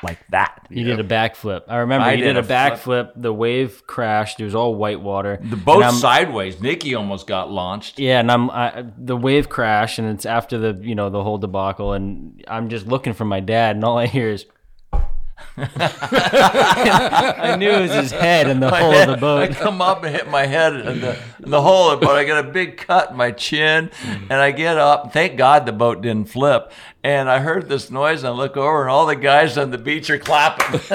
like that. You did a backflip. I remember I you did did, a backflip. The wave crashed. It was all white water. The boat sideways. Nikki almost got launched. Yeah, and I'm I, the wave crashed, and it's after the you know the whole debacle, and I'm just looking for my dad, and all I hear is I knew it was his head in the <laughs> My hole head- of the boat. I come up and hit my head in the, in the hole, but I got a big cut in my chin. Mm. And I get up. Thank God the boat didn't flip. And I heard this noise. And I look over, and all the guys on the beach are clapping. <laughs>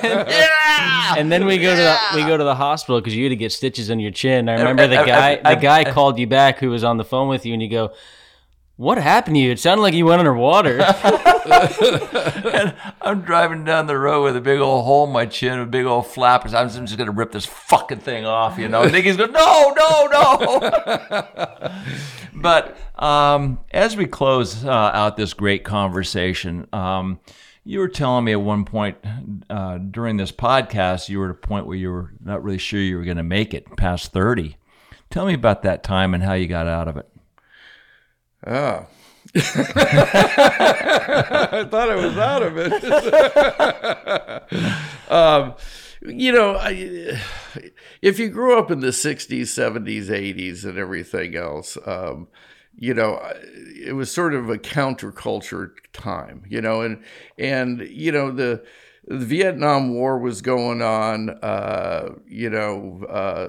yeah! And then we go to the we go to the hospital because you had to get stitches on your chin. I remember the I- I- guy I- the guy I- called you back who was on the phone with you, and you go, "What happened to you? It sounded like you went underwater." <laughs> <laughs> and I'm driving down the road with a big old hole in my chin, a big old flap. I'm just going to rip this fucking thing off, you know. <laughs> And Nikki's going, no, no, no. but um, as we close uh, out this great conversation, um, you were telling me at one point uh, during this podcast, you were at a point where you were not really sure you were going to make it past 30. Tell me about that time and how you got out of it. Ah. <laughs> I thought I was out of it. <laughs> um, you know, I, if you grew up in the 60s, 70s, 80s, and everything else, um, you know, it was sort of a counterculture time, you know, and, and, you know, the, the Vietnam War was going on, uh, you know, uh,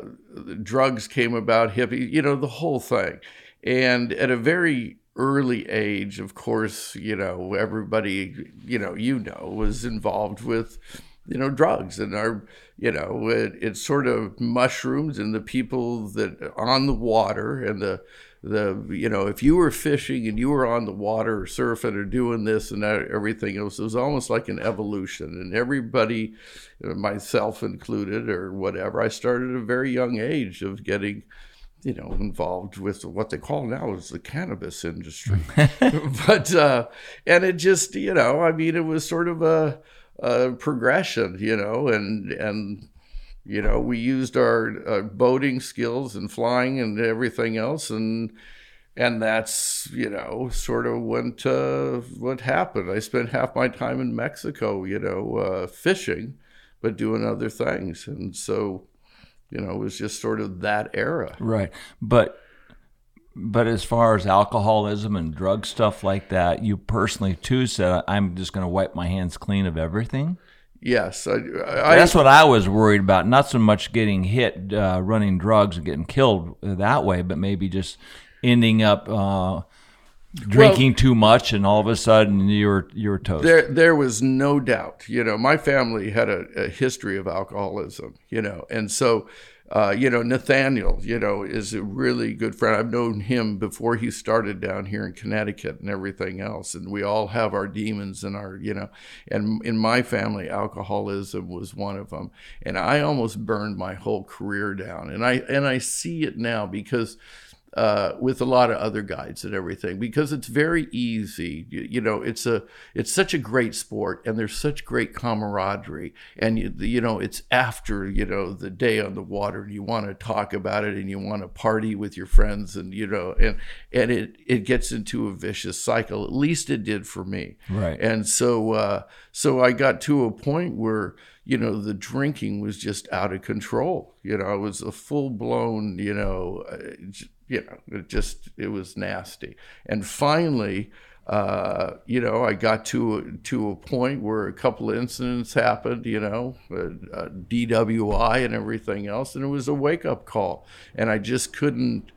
drugs came about, hippie, you know, the whole thing. And at a very early age, of course, you know, everybody, you know, you know, was involved with, you know, drugs and our, you know, it, it sort of mushrooms and the people that on the water and the, the, you know, if you were fishing and you were on the water or surfing or doing this and that, everything, was, it was almost like an evolution. And everybody, uh, myself included or whatever, I started at a very young age of getting, you know, involved with what they call now is the cannabis industry. <laughs> <laughs> but, uh, and it just, you know, I mean, it was sort of a, a progression, you know, and, and, you know, we used our uh, boating skills and flying and everything else. And, and that's, you know, sort of went, uh, what happened. I spent half my time in Mexico, you know, uh, fishing, but doing other things. And so, you know, it was just sort of that era. Right. But but as far as alcoholism and drug stuff like that, you personally too said I'm just going to wipe my hands clean of everything. Yes, I, I, that's what I was worried about. Not so much getting hit uh, running drugs and getting killed that way, but maybe just ending up uh, drinking well, too much, and all of a sudden you're you're toast. There, there was no doubt. You know, my family had a, a history of alcoholism. You know, and so. Uh, you know, Nathaniel, you know, is a really good friend. I've known him before he started down here in Connecticut and everything else. And we all have our demons and our, you know, and in my family, alcoholism was one of them. And I almost burned my whole career down. And I, and I see it now because uh, with a lot of other guides and everything because it's very easy. You, you, know, it's a it's such a great sport and there's such great camaraderie and you, you know it's after you know the day on the water and you want to talk about it and you want to party with your friends and you know and and it it gets into a vicious cycle. At least it did for me. Right. And so uh, so I got to a point where you know the drinking was just out of control. You know, it was a full blown you know. Uh, you know, it just it was nasty. And finally, uh, you know, I got to to a point where a couple of incidents happened. You know, uh, uh, DWI and everything else, and it was a wake up call. And I just couldn't.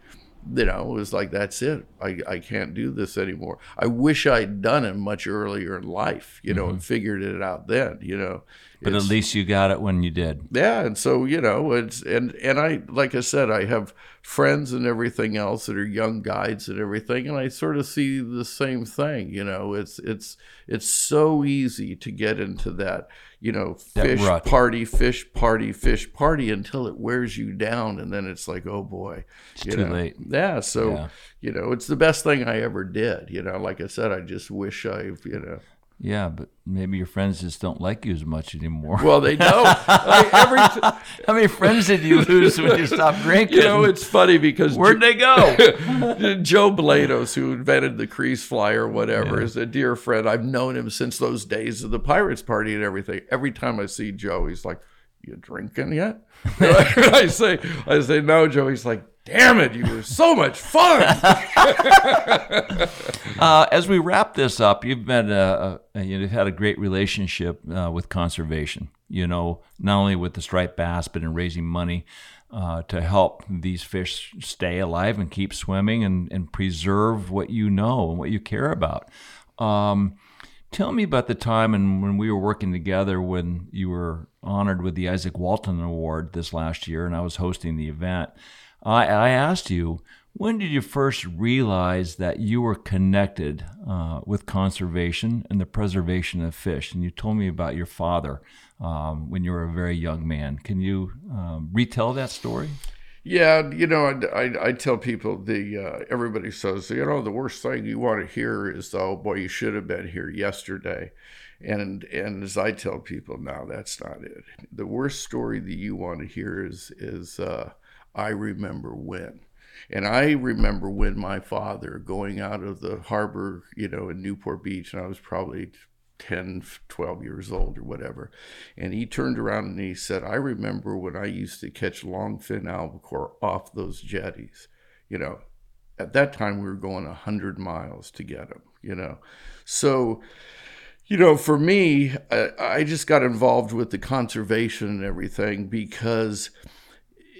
You know, it was like that's it. I, I can't do this anymore. I wish I'd done it much earlier in life, you know, mm-hmm. and figured it out then, you know. But at least you got it when you did. Yeah, and so you know, it's and and I like I said, I have friends and everything else that are young guides and everything, and I sort of see the same thing. You know, it's it's it's so easy to get into that you know fish party, fish party, fish party until it wears you down, and then it's like, oh boy, it's too know? late. Yeah, so Yeah. you know, it's the best thing I ever did. You know, like I said, I just wish I've you know. Yeah, but maybe your friends just don't like you as much anymore. Well, they don't. Like, <laughs> every t- How many friends did you lose when you stopped drinking? <laughs> You know, it's funny because Where'd they go? <laughs> Joe Blados, who invented the crease fly or whatever, Yeah. is a dear friend. I've known him since those days of the Pirates Party and everything. Every time I see Joe, he's like, "You drinking yet?" I say, "I say no, Joe." He's like, damn it, you were so much fun. <laughs> uh, as we wrap this up, you've been a, a, you've had a great relationship uh, with conservation. You know, not only with the striped bass, but in raising money uh, to help these fish stay alive and keep swimming and, and preserve what you know and what you care about. Um, tell me about the time and when we were working together when you were honored with the Izaak Walton Award this last year, and I was hosting the event. I, I asked you, when did you first realize that you were connected uh, with conservation and the preservation of fish? And you told me about your father um, when you were a very young man. Can you um, retell that story? Yeah, you know, I, I, I tell people the uh, everybody says you know the worst thing you want to hear is oh boy you should have been here yesterday, and and as I tell people now that's not it. The worst story that you want to hear is is uh, I remember when. And I remember when my father going out of the harbor, you know, in Newport Beach, and I was probably 10, 12 years old or whatever. And he turned around and he said, I remember when I used to catch longfin albacore off those jetties. You know, at that time we were going 100 miles to get them, you know. So, you know, for me, I, I just got involved with the conservation and everything because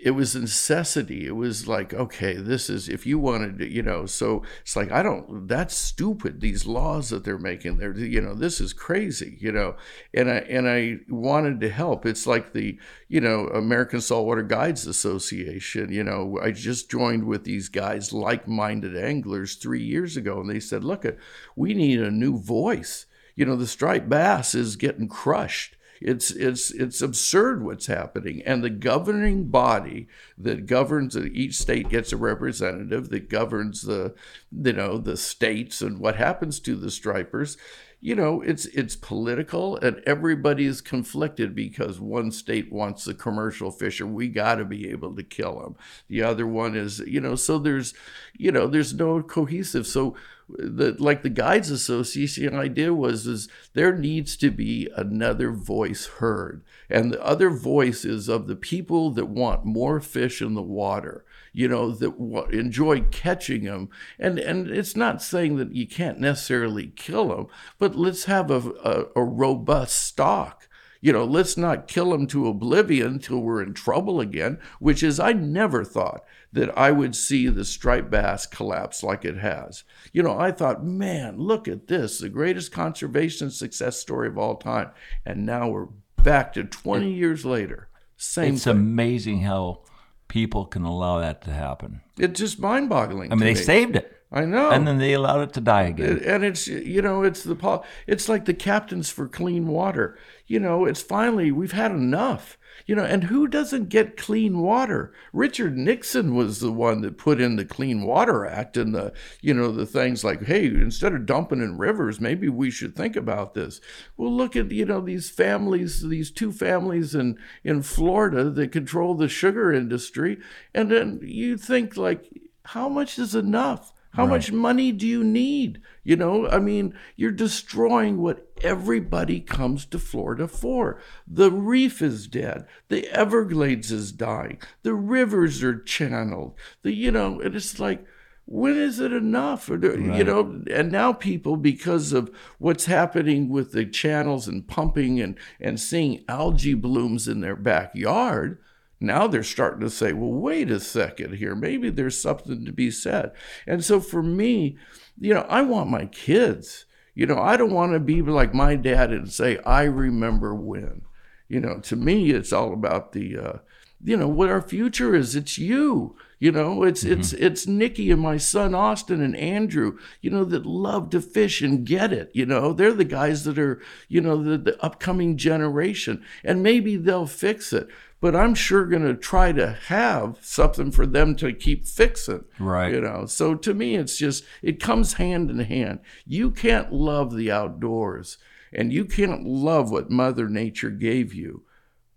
it was a necessity. It was like, okay, this is if you wanted to, you know. So it's like I don't. That's stupid. These laws that they're making, they're you know, this is crazy, you know. And I and I wanted to help. It's like the you know American Saltwater Guides Association. You know, I just joined with these guys, like-minded anglers, three years ago, and they said, look, uh, we need a new voice. You know, the striped bass is getting crushed it's it's it's absurd what's happening, and the governing body that governs each state gets a representative that governs the you know the states and what happens to the stripers you know it's it's political and everybody is conflicted because one state wants the commercial fisher we got to be able to kill him the other one is you know so there's you know there's no cohesive. So the like the guides association idea was is there needs to be another voice heard. And the other voice is of the people that want more fish in the water you know that w- enjoy catching them and and it's not saying that you can't necessarily kill them but let's have a, a, a robust stock. You know, let's not kill them to oblivion until we're in trouble again, which is, I never thought that I would see the striped bass collapse like it has. You know, I thought, man, look at this, the greatest conservation success story of all time. And now we're back to 20 years later. Same It's thing. amazing how people can allow that to happen. It's just mind boggling. I mean, they saved it. I know. And then they allowed it to die again. and it's you know it's the it's like the captains for clean water you know it's finally we've had enough you know and who doesn't get clean water? Richard nixon was the one that put in the clean water act and the you know the things like hey instead of dumping in rivers maybe we should think about this. Well look at you know these families these two families in in florida that control the sugar industry. And then you think like how much is enough how Right. much money do you need? You know, I mean, you're destroying what everybody comes to Florida for. The reef is dead. The Everglades is dying. The rivers are channeled. The, you know, and it's like, when is it enough? Or do- You know, and now people, because of what's happening with the channels and pumping and, and seeing algae blooms in their backyard, now they're starting to say, well, wait a second here. Maybe there's something to be said. And so for me, you know, I want my kids, you know, I don't want to be like my dad and say, I remember when. You know, to me, it's all about the, uh, you know, what our future is. It's you. You know, it's it's it's Nikki and my son Austin and Andrew. You know that love to fish and get it. You know, they're the guys that are you know the, the upcoming generation, and maybe they'll fix it. But I'm sure going to try to have something for them to keep fixing. Right. You know, so to me, it's just it comes hand in hand. You can't love the outdoors, and you can't love what Mother Nature gave you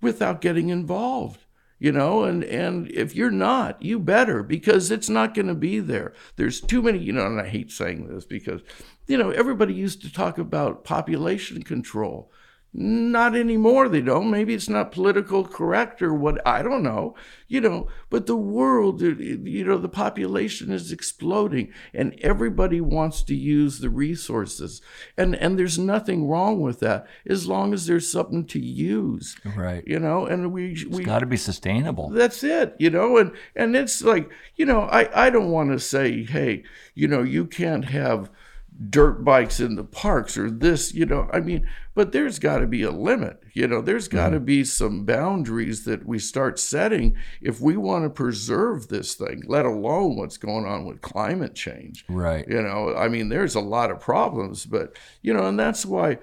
without getting involved you know and and if you're not you better because it's not going to be there there's too many you know and i hate saying this because you know everybody used to talk about population control Not anymore, they don't. Maybe it's not political correct or what, I don't know, you know, but the world, uh, you know, the population is exploding and everybody wants to use the resources. And, and there's nothing wrong with that as long as there's something to use. Right. You know, and we, It's we got to be sustainable. that's it, you know, and and it's like, you know, I I don't want to say, hey, you know, you can't have dirt bikes in the parks or this, you know. I mean, but there's got to be a limit, you know. There's got to mm-hmm. be some boundaries that we start setting if we want to preserve this thing, let alone what's going on with climate change. Right. You know, I mean, there's a lot of problems, but, you know, and that's why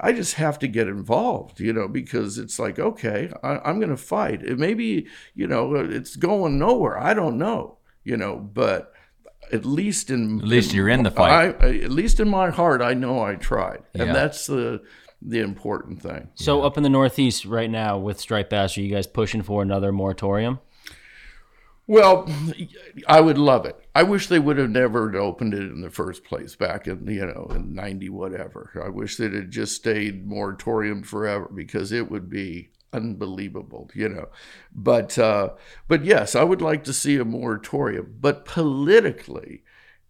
I just have to get involved, you know, because it's like, okay, I, I'm going to fight. It maybe, you know, it's going nowhere. I don't know, you know, but at least in At least you're in the fight. I, at least in my heart, I know I tried, and that's the the important thing. So up in the Northeast right now with striped bass, are you guys pushing for another moratorium? Well, I would love it. I wish they would have never opened it in the first place back in you know in ninety whatever. I wish that it had just stayed moratorium forever because it would be unbelievable, you know. But uh, but yes, I would like to see a moratorium. But politically,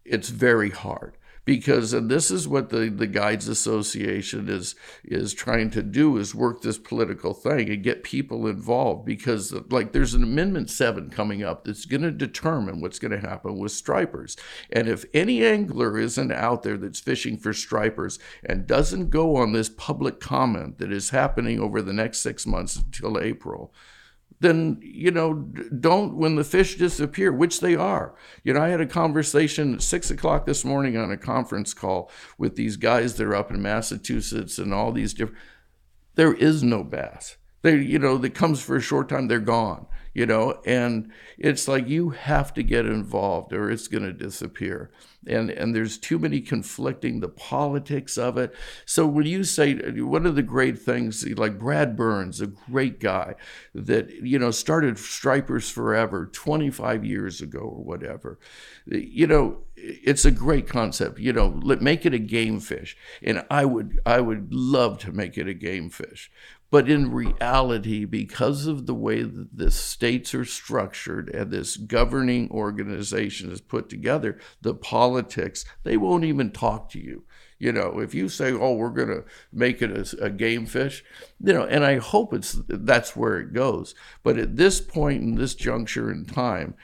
it's very hard because and this is what the, the guides association is is trying to do is work this political thing and get people involved because like there's an amendment 7 coming up that's going to determine what's going to happen with stripers. And if any angler isn't out there that's fishing for stripers and doesn't go on this public comment that is happening over the next 6 months until April then you know don't when the fish disappear which they are. You know i had a conversation at six o'clock this morning on a conference call with these guys that are up in massachusetts and all these different there is no bass. They you know that comes for a short time they're gone you know and it's like you have to get involved or it's going to disappear. And and there's too many conflicting the politics of it. So when you say one of the great things like brad burns a great guy that you know started stripers forever 25 years ago or whatever you know it's a great concept you know let make it a game fish. And i would i would love to make it a game fish but in reality, because of the way that the states are structured and this governing organization is put together, the politics, they won't even talk to you. You know, if you say, "Oh, we're going to make it a, a game fish," you know, and I hope it's that's where it goes. But at this point in this juncture in time,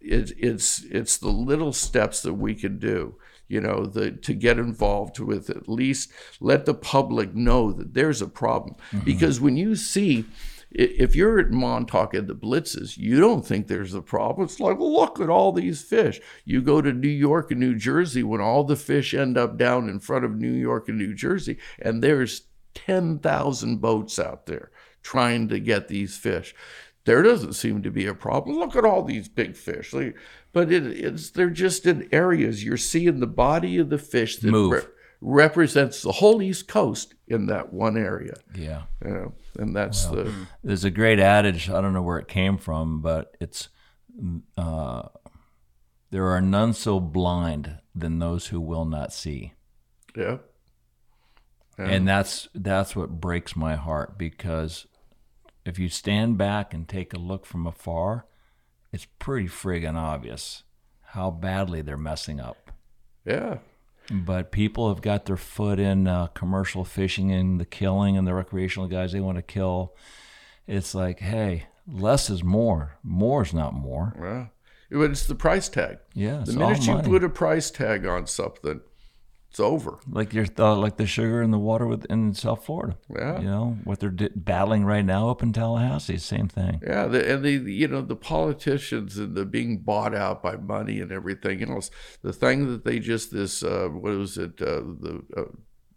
it, it's it's the little steps that we can do you know, the, to get involved with at least let the public know that there's a problem. Mm-hmm. Because when you see, if you're at Montauk at the blitzes, you don't think there's a problem. It's like, look at all these fish. You go to New York and New Jersey when all the fish end up down in front of New York and New Jersey, and there's 10,000 boats out there trying to get these fish. There doesn't seem to be a problem. Look at all these big fish. Like, But it, it's they're just in areas you're seeing the body of the fish that re- represents the whole East Coast in that one area. Yeah. You know, and that's the There's a great adage. I don't know where it came from, but it's uh, there are none so blind than those who will not see. yeah. And that's that's what breaks my heart because if you stand back and take a look from afar, it's pretty friggin' obvious how badly they're messing up. Yeah. But people have got their foot in uh, commercial fishing and the killing and the recreational guys they want to kill. It's like, hey, less is more. More is not more. Yeah. But it's the price tag. Yeah, The minute you put a price tag on something, it's over. Like your uh, like the sugar in the water with, in South Florida. Yeah. You know what they're di- battling right now up in Tallahassee. Same thing. Yeah, the, and the you know the politicians and the being bought out by money and everything. else. the thing that they just this uh, what was it uh, the uh,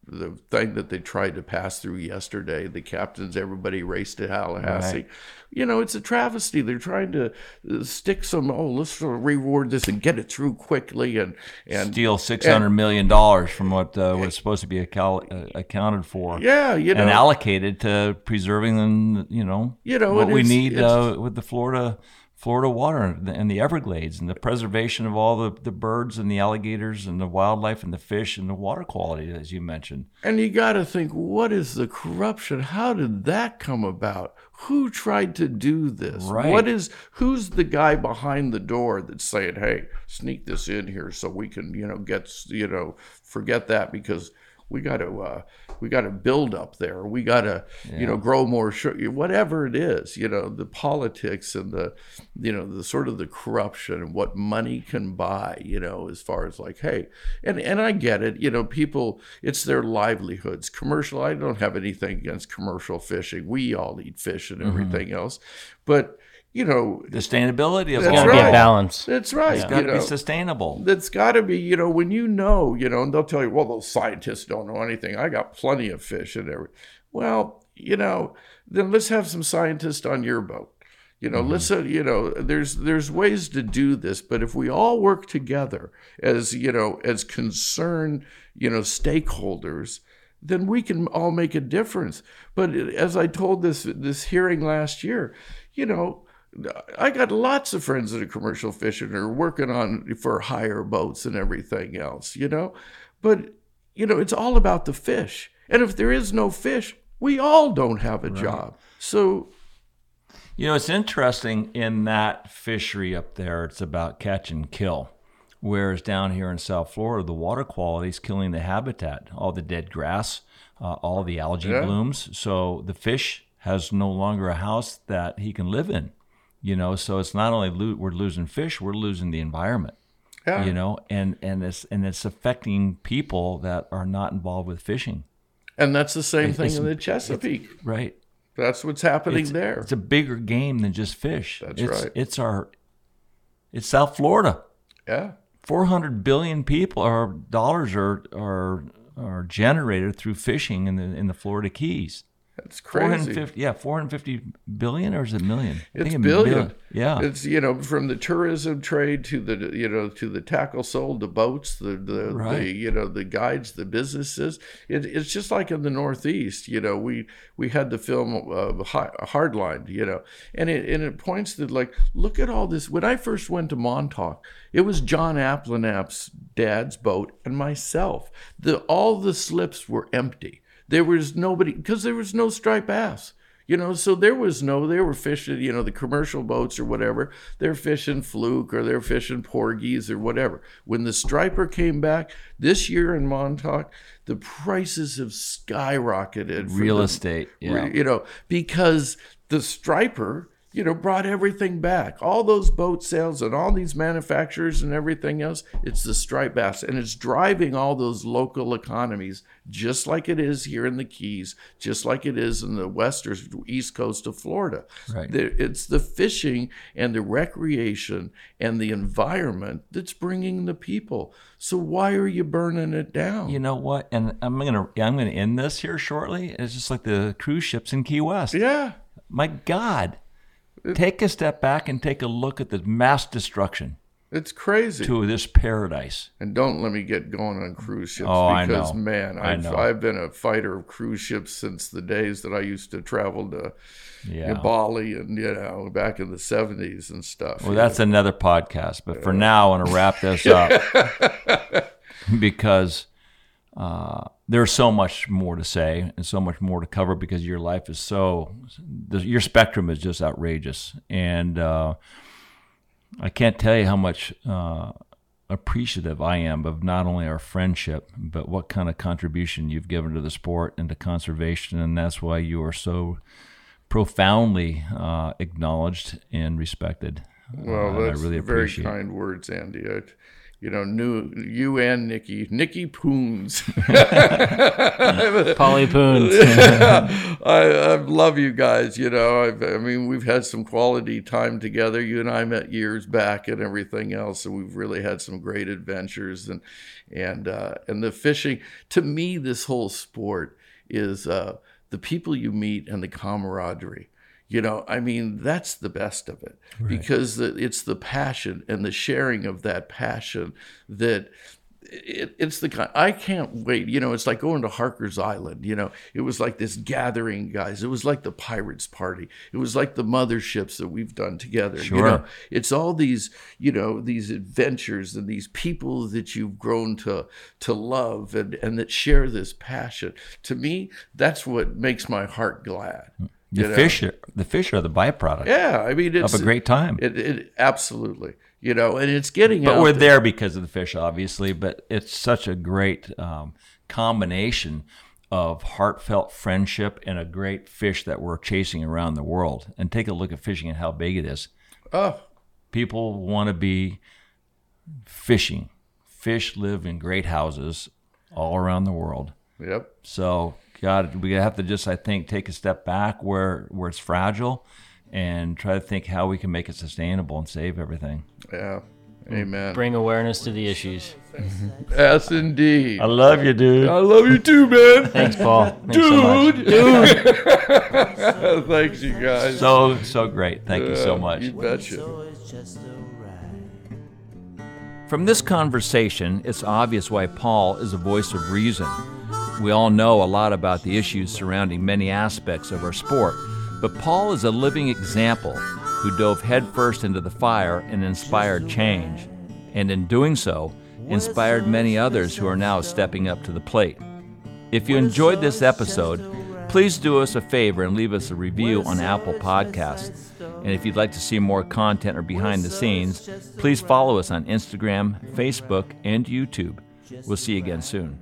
the thing that they tried to pass through yesterday. The captains, everybody raced to Tallahassee. Right. You know, it's a travesty. They're trying to uh, stick some oh let's sort of reward this and get it through quickly and and Steal six hundred million dollars from what uh, was supposed to be accal- uh, accounted for. Yeah, you know, and allocated to preserving them. You know, You know, what we need uh, with the Florida Florida water and the, and the Everglades and the preservation of all the, the birds and the alligators and the wildlife and the fish and the water quality, as you mentioned. And you got to think, what is the corruption? How did that come about? Who tried to do this? Right. What is who's the guy behind the door that's saying, "Hey, sneak this in here so we can, you know, get, you know, forget that because we got to uh, we got to build up there. We got to you know grow more sugar. Whatever it is, you know, the politics and the you know the sort of the corruption and what money can buy. You know, as far as like, hey, and and I get it. You know, people, it's their livelihoods. Commercial. I don't have anything against commercial fishing. We all eat fish and everything else, but you know, The sustainability of That's all Gotta be right. a balance. that's right. It's got to be sustainable. That's got to be, you know, when you know, you know, and they'll tell you, well, those scientists don't know anything. I got plenty of fish and everything. Well, you know, then let's have some scientists on your boat. You know, let's, uh, you know, there's there's ways to do this, but if we all work together as you know, as concerned, you know, stakeholders, then we can all make a difference. But as I told this this hearing last year, you know, I got lots of friends that are commercial fishing or working on for hire boats and everything else, you know. But you know, it's all about the fish. And if there is no fish, we all don't have a job. So You know, it's interesting in that fishery up there, it's about catch and kill. Whereas down here in South Florida, the water quality is killing the habitat, all the dead grass, uh, all the algae Yeah. blooms. So the fish has no longer a house that he can live in. You know, so it's not only lo- we're losing fish, we're losing the environment. yeah. You know, and and it's and it's affecting people that are not involved with fishing. and that's the same It's- thing it's- in the Chesapeake. Right. That's what's happening It's, there. it's a bigger game than just fish. That's it's, right. It's our it's South Florida. yeah. 400 billion people or dollars are are are generated through fishing in the in the Florida Keys. That's crazy. 450 yeah, 450 billion or is it million? I It's think billion. Yeah. It's you know from the tourism trade to the you know to the tackle sold, the boats, the the, the you know the guides, the businesses. It, it's just like in the Northeast. You know we we had the film uh, Hardline. You know, and it and it points to like look at all this. When I first went to Montauk, it was John Abplanalp's dad's boat and myself. The all the slips were empty. There was nobody because there was no striped bass. You know, so there was no, they were fishing, you know, the commercial boats or whatever. They're fishing fluke or they're fishing porgies or whatever. When the striper came back this year in Montauk, the prices have skyrocketed. Real the- estate. Yeah. you know, because the striper, you know, brought everything back. All those boat sales and all these manufacturers and everything else, it's the striped bass. And it's driving all those local economies, just like it is here in the Keys, just like it is in the western east coast of Florida. Right. It's the fishing and the recreation and the environment that's bringing the people. So why are you burning it down? You know what? And I'm gonna I'm gonna end this here shortly. It's just like the cruise ships in Key West. yeah. My God, take a step back and take a look at the mass destruction It's crazy. to this paradise. And don't let me get going on cruise ships Oh, I because know. man, I I've know. I've been a fighter of cruise ships since the days that I used to travel to Yeah. Bali and you know back in the seventies and stuff. Well, that's another podcast. But for now, I want to wrap this up <laughs> because uh, there's so much more to say and so much more to cover because your life is so, your spectrum is just outrageous. And uh, I can't tell you how much uh, appreciative I am of not only our friendship, but what kind of contribution you've given to the sport and to conservation. And that's why you are so profoundly uh, acknowledged and respected. Well, Uh, that's I really very appreciate. kind words, Andy. I, you know, new you and Nikki, Nikki Poons. <laughs> Polly Poons. <laughs> I, I love you guys. You know, I've, I mean, we've had some quality time together. You and I met years back and everything else, and we've really had some great adventures. And and uh, and the fishing. To me, this whole sport is uh, the people you meet and the camaraderie. You know, I mean, that's the best of it because it's the passion and the sharing of that passion that it, it's the kind I can't wait. You know, it's like going to Harker's Island. You know, it was like this gathering, guys. It was like the Pirates Party. It was like the motherships that we've done together. Sure. You know, it's all these, you know, these adventures and these people that you've grown to to love and and that share this passion. To me, that's what makes my heart glad. Mm. The you know? fish, are, the fish are the byproduct. Yeah, I mean, it's of a great time. It, it absolutely, you know, and it's getting. but we're there. there because of the fish, obviously. But it's such a great um, combination of heartfelt friendship and a great fish that we're chasing around the world. And take a look at fishing and how big it is. Oh, People want to be fishing. Fish live in great houses all around the world. Yep. So, God, we have to just, I think, take a step back where where it's fragile, and try to think how we can make it sustainable and save everything. Yeah. Mm. Amen. Bring awareness to the issues. Mm-hmm. Yes, indeed. I love you, dude. I love you too, man. Thanks, Paul. Thanks so much. Dude. <laughs> Dude. <laughs> Thanks, you guys. So so great. Thank you so much. You betcha. From this conversation, it's obvious why Paul is a voice of reason. We all know a lot about the issues surrounding many aspects of our sport, but Paul is a living example who dove headfirst into the fire and inspired change, and in doing so, inspired many others who are now stepping up to the plate. If you enjoyed this episode, please do us a favor and leave us a review on Apple Podcasts. And if you'd like to see more content or behind the scenes, please follow us on Instagram, Facebook, and YouTube. We'll see you again soon.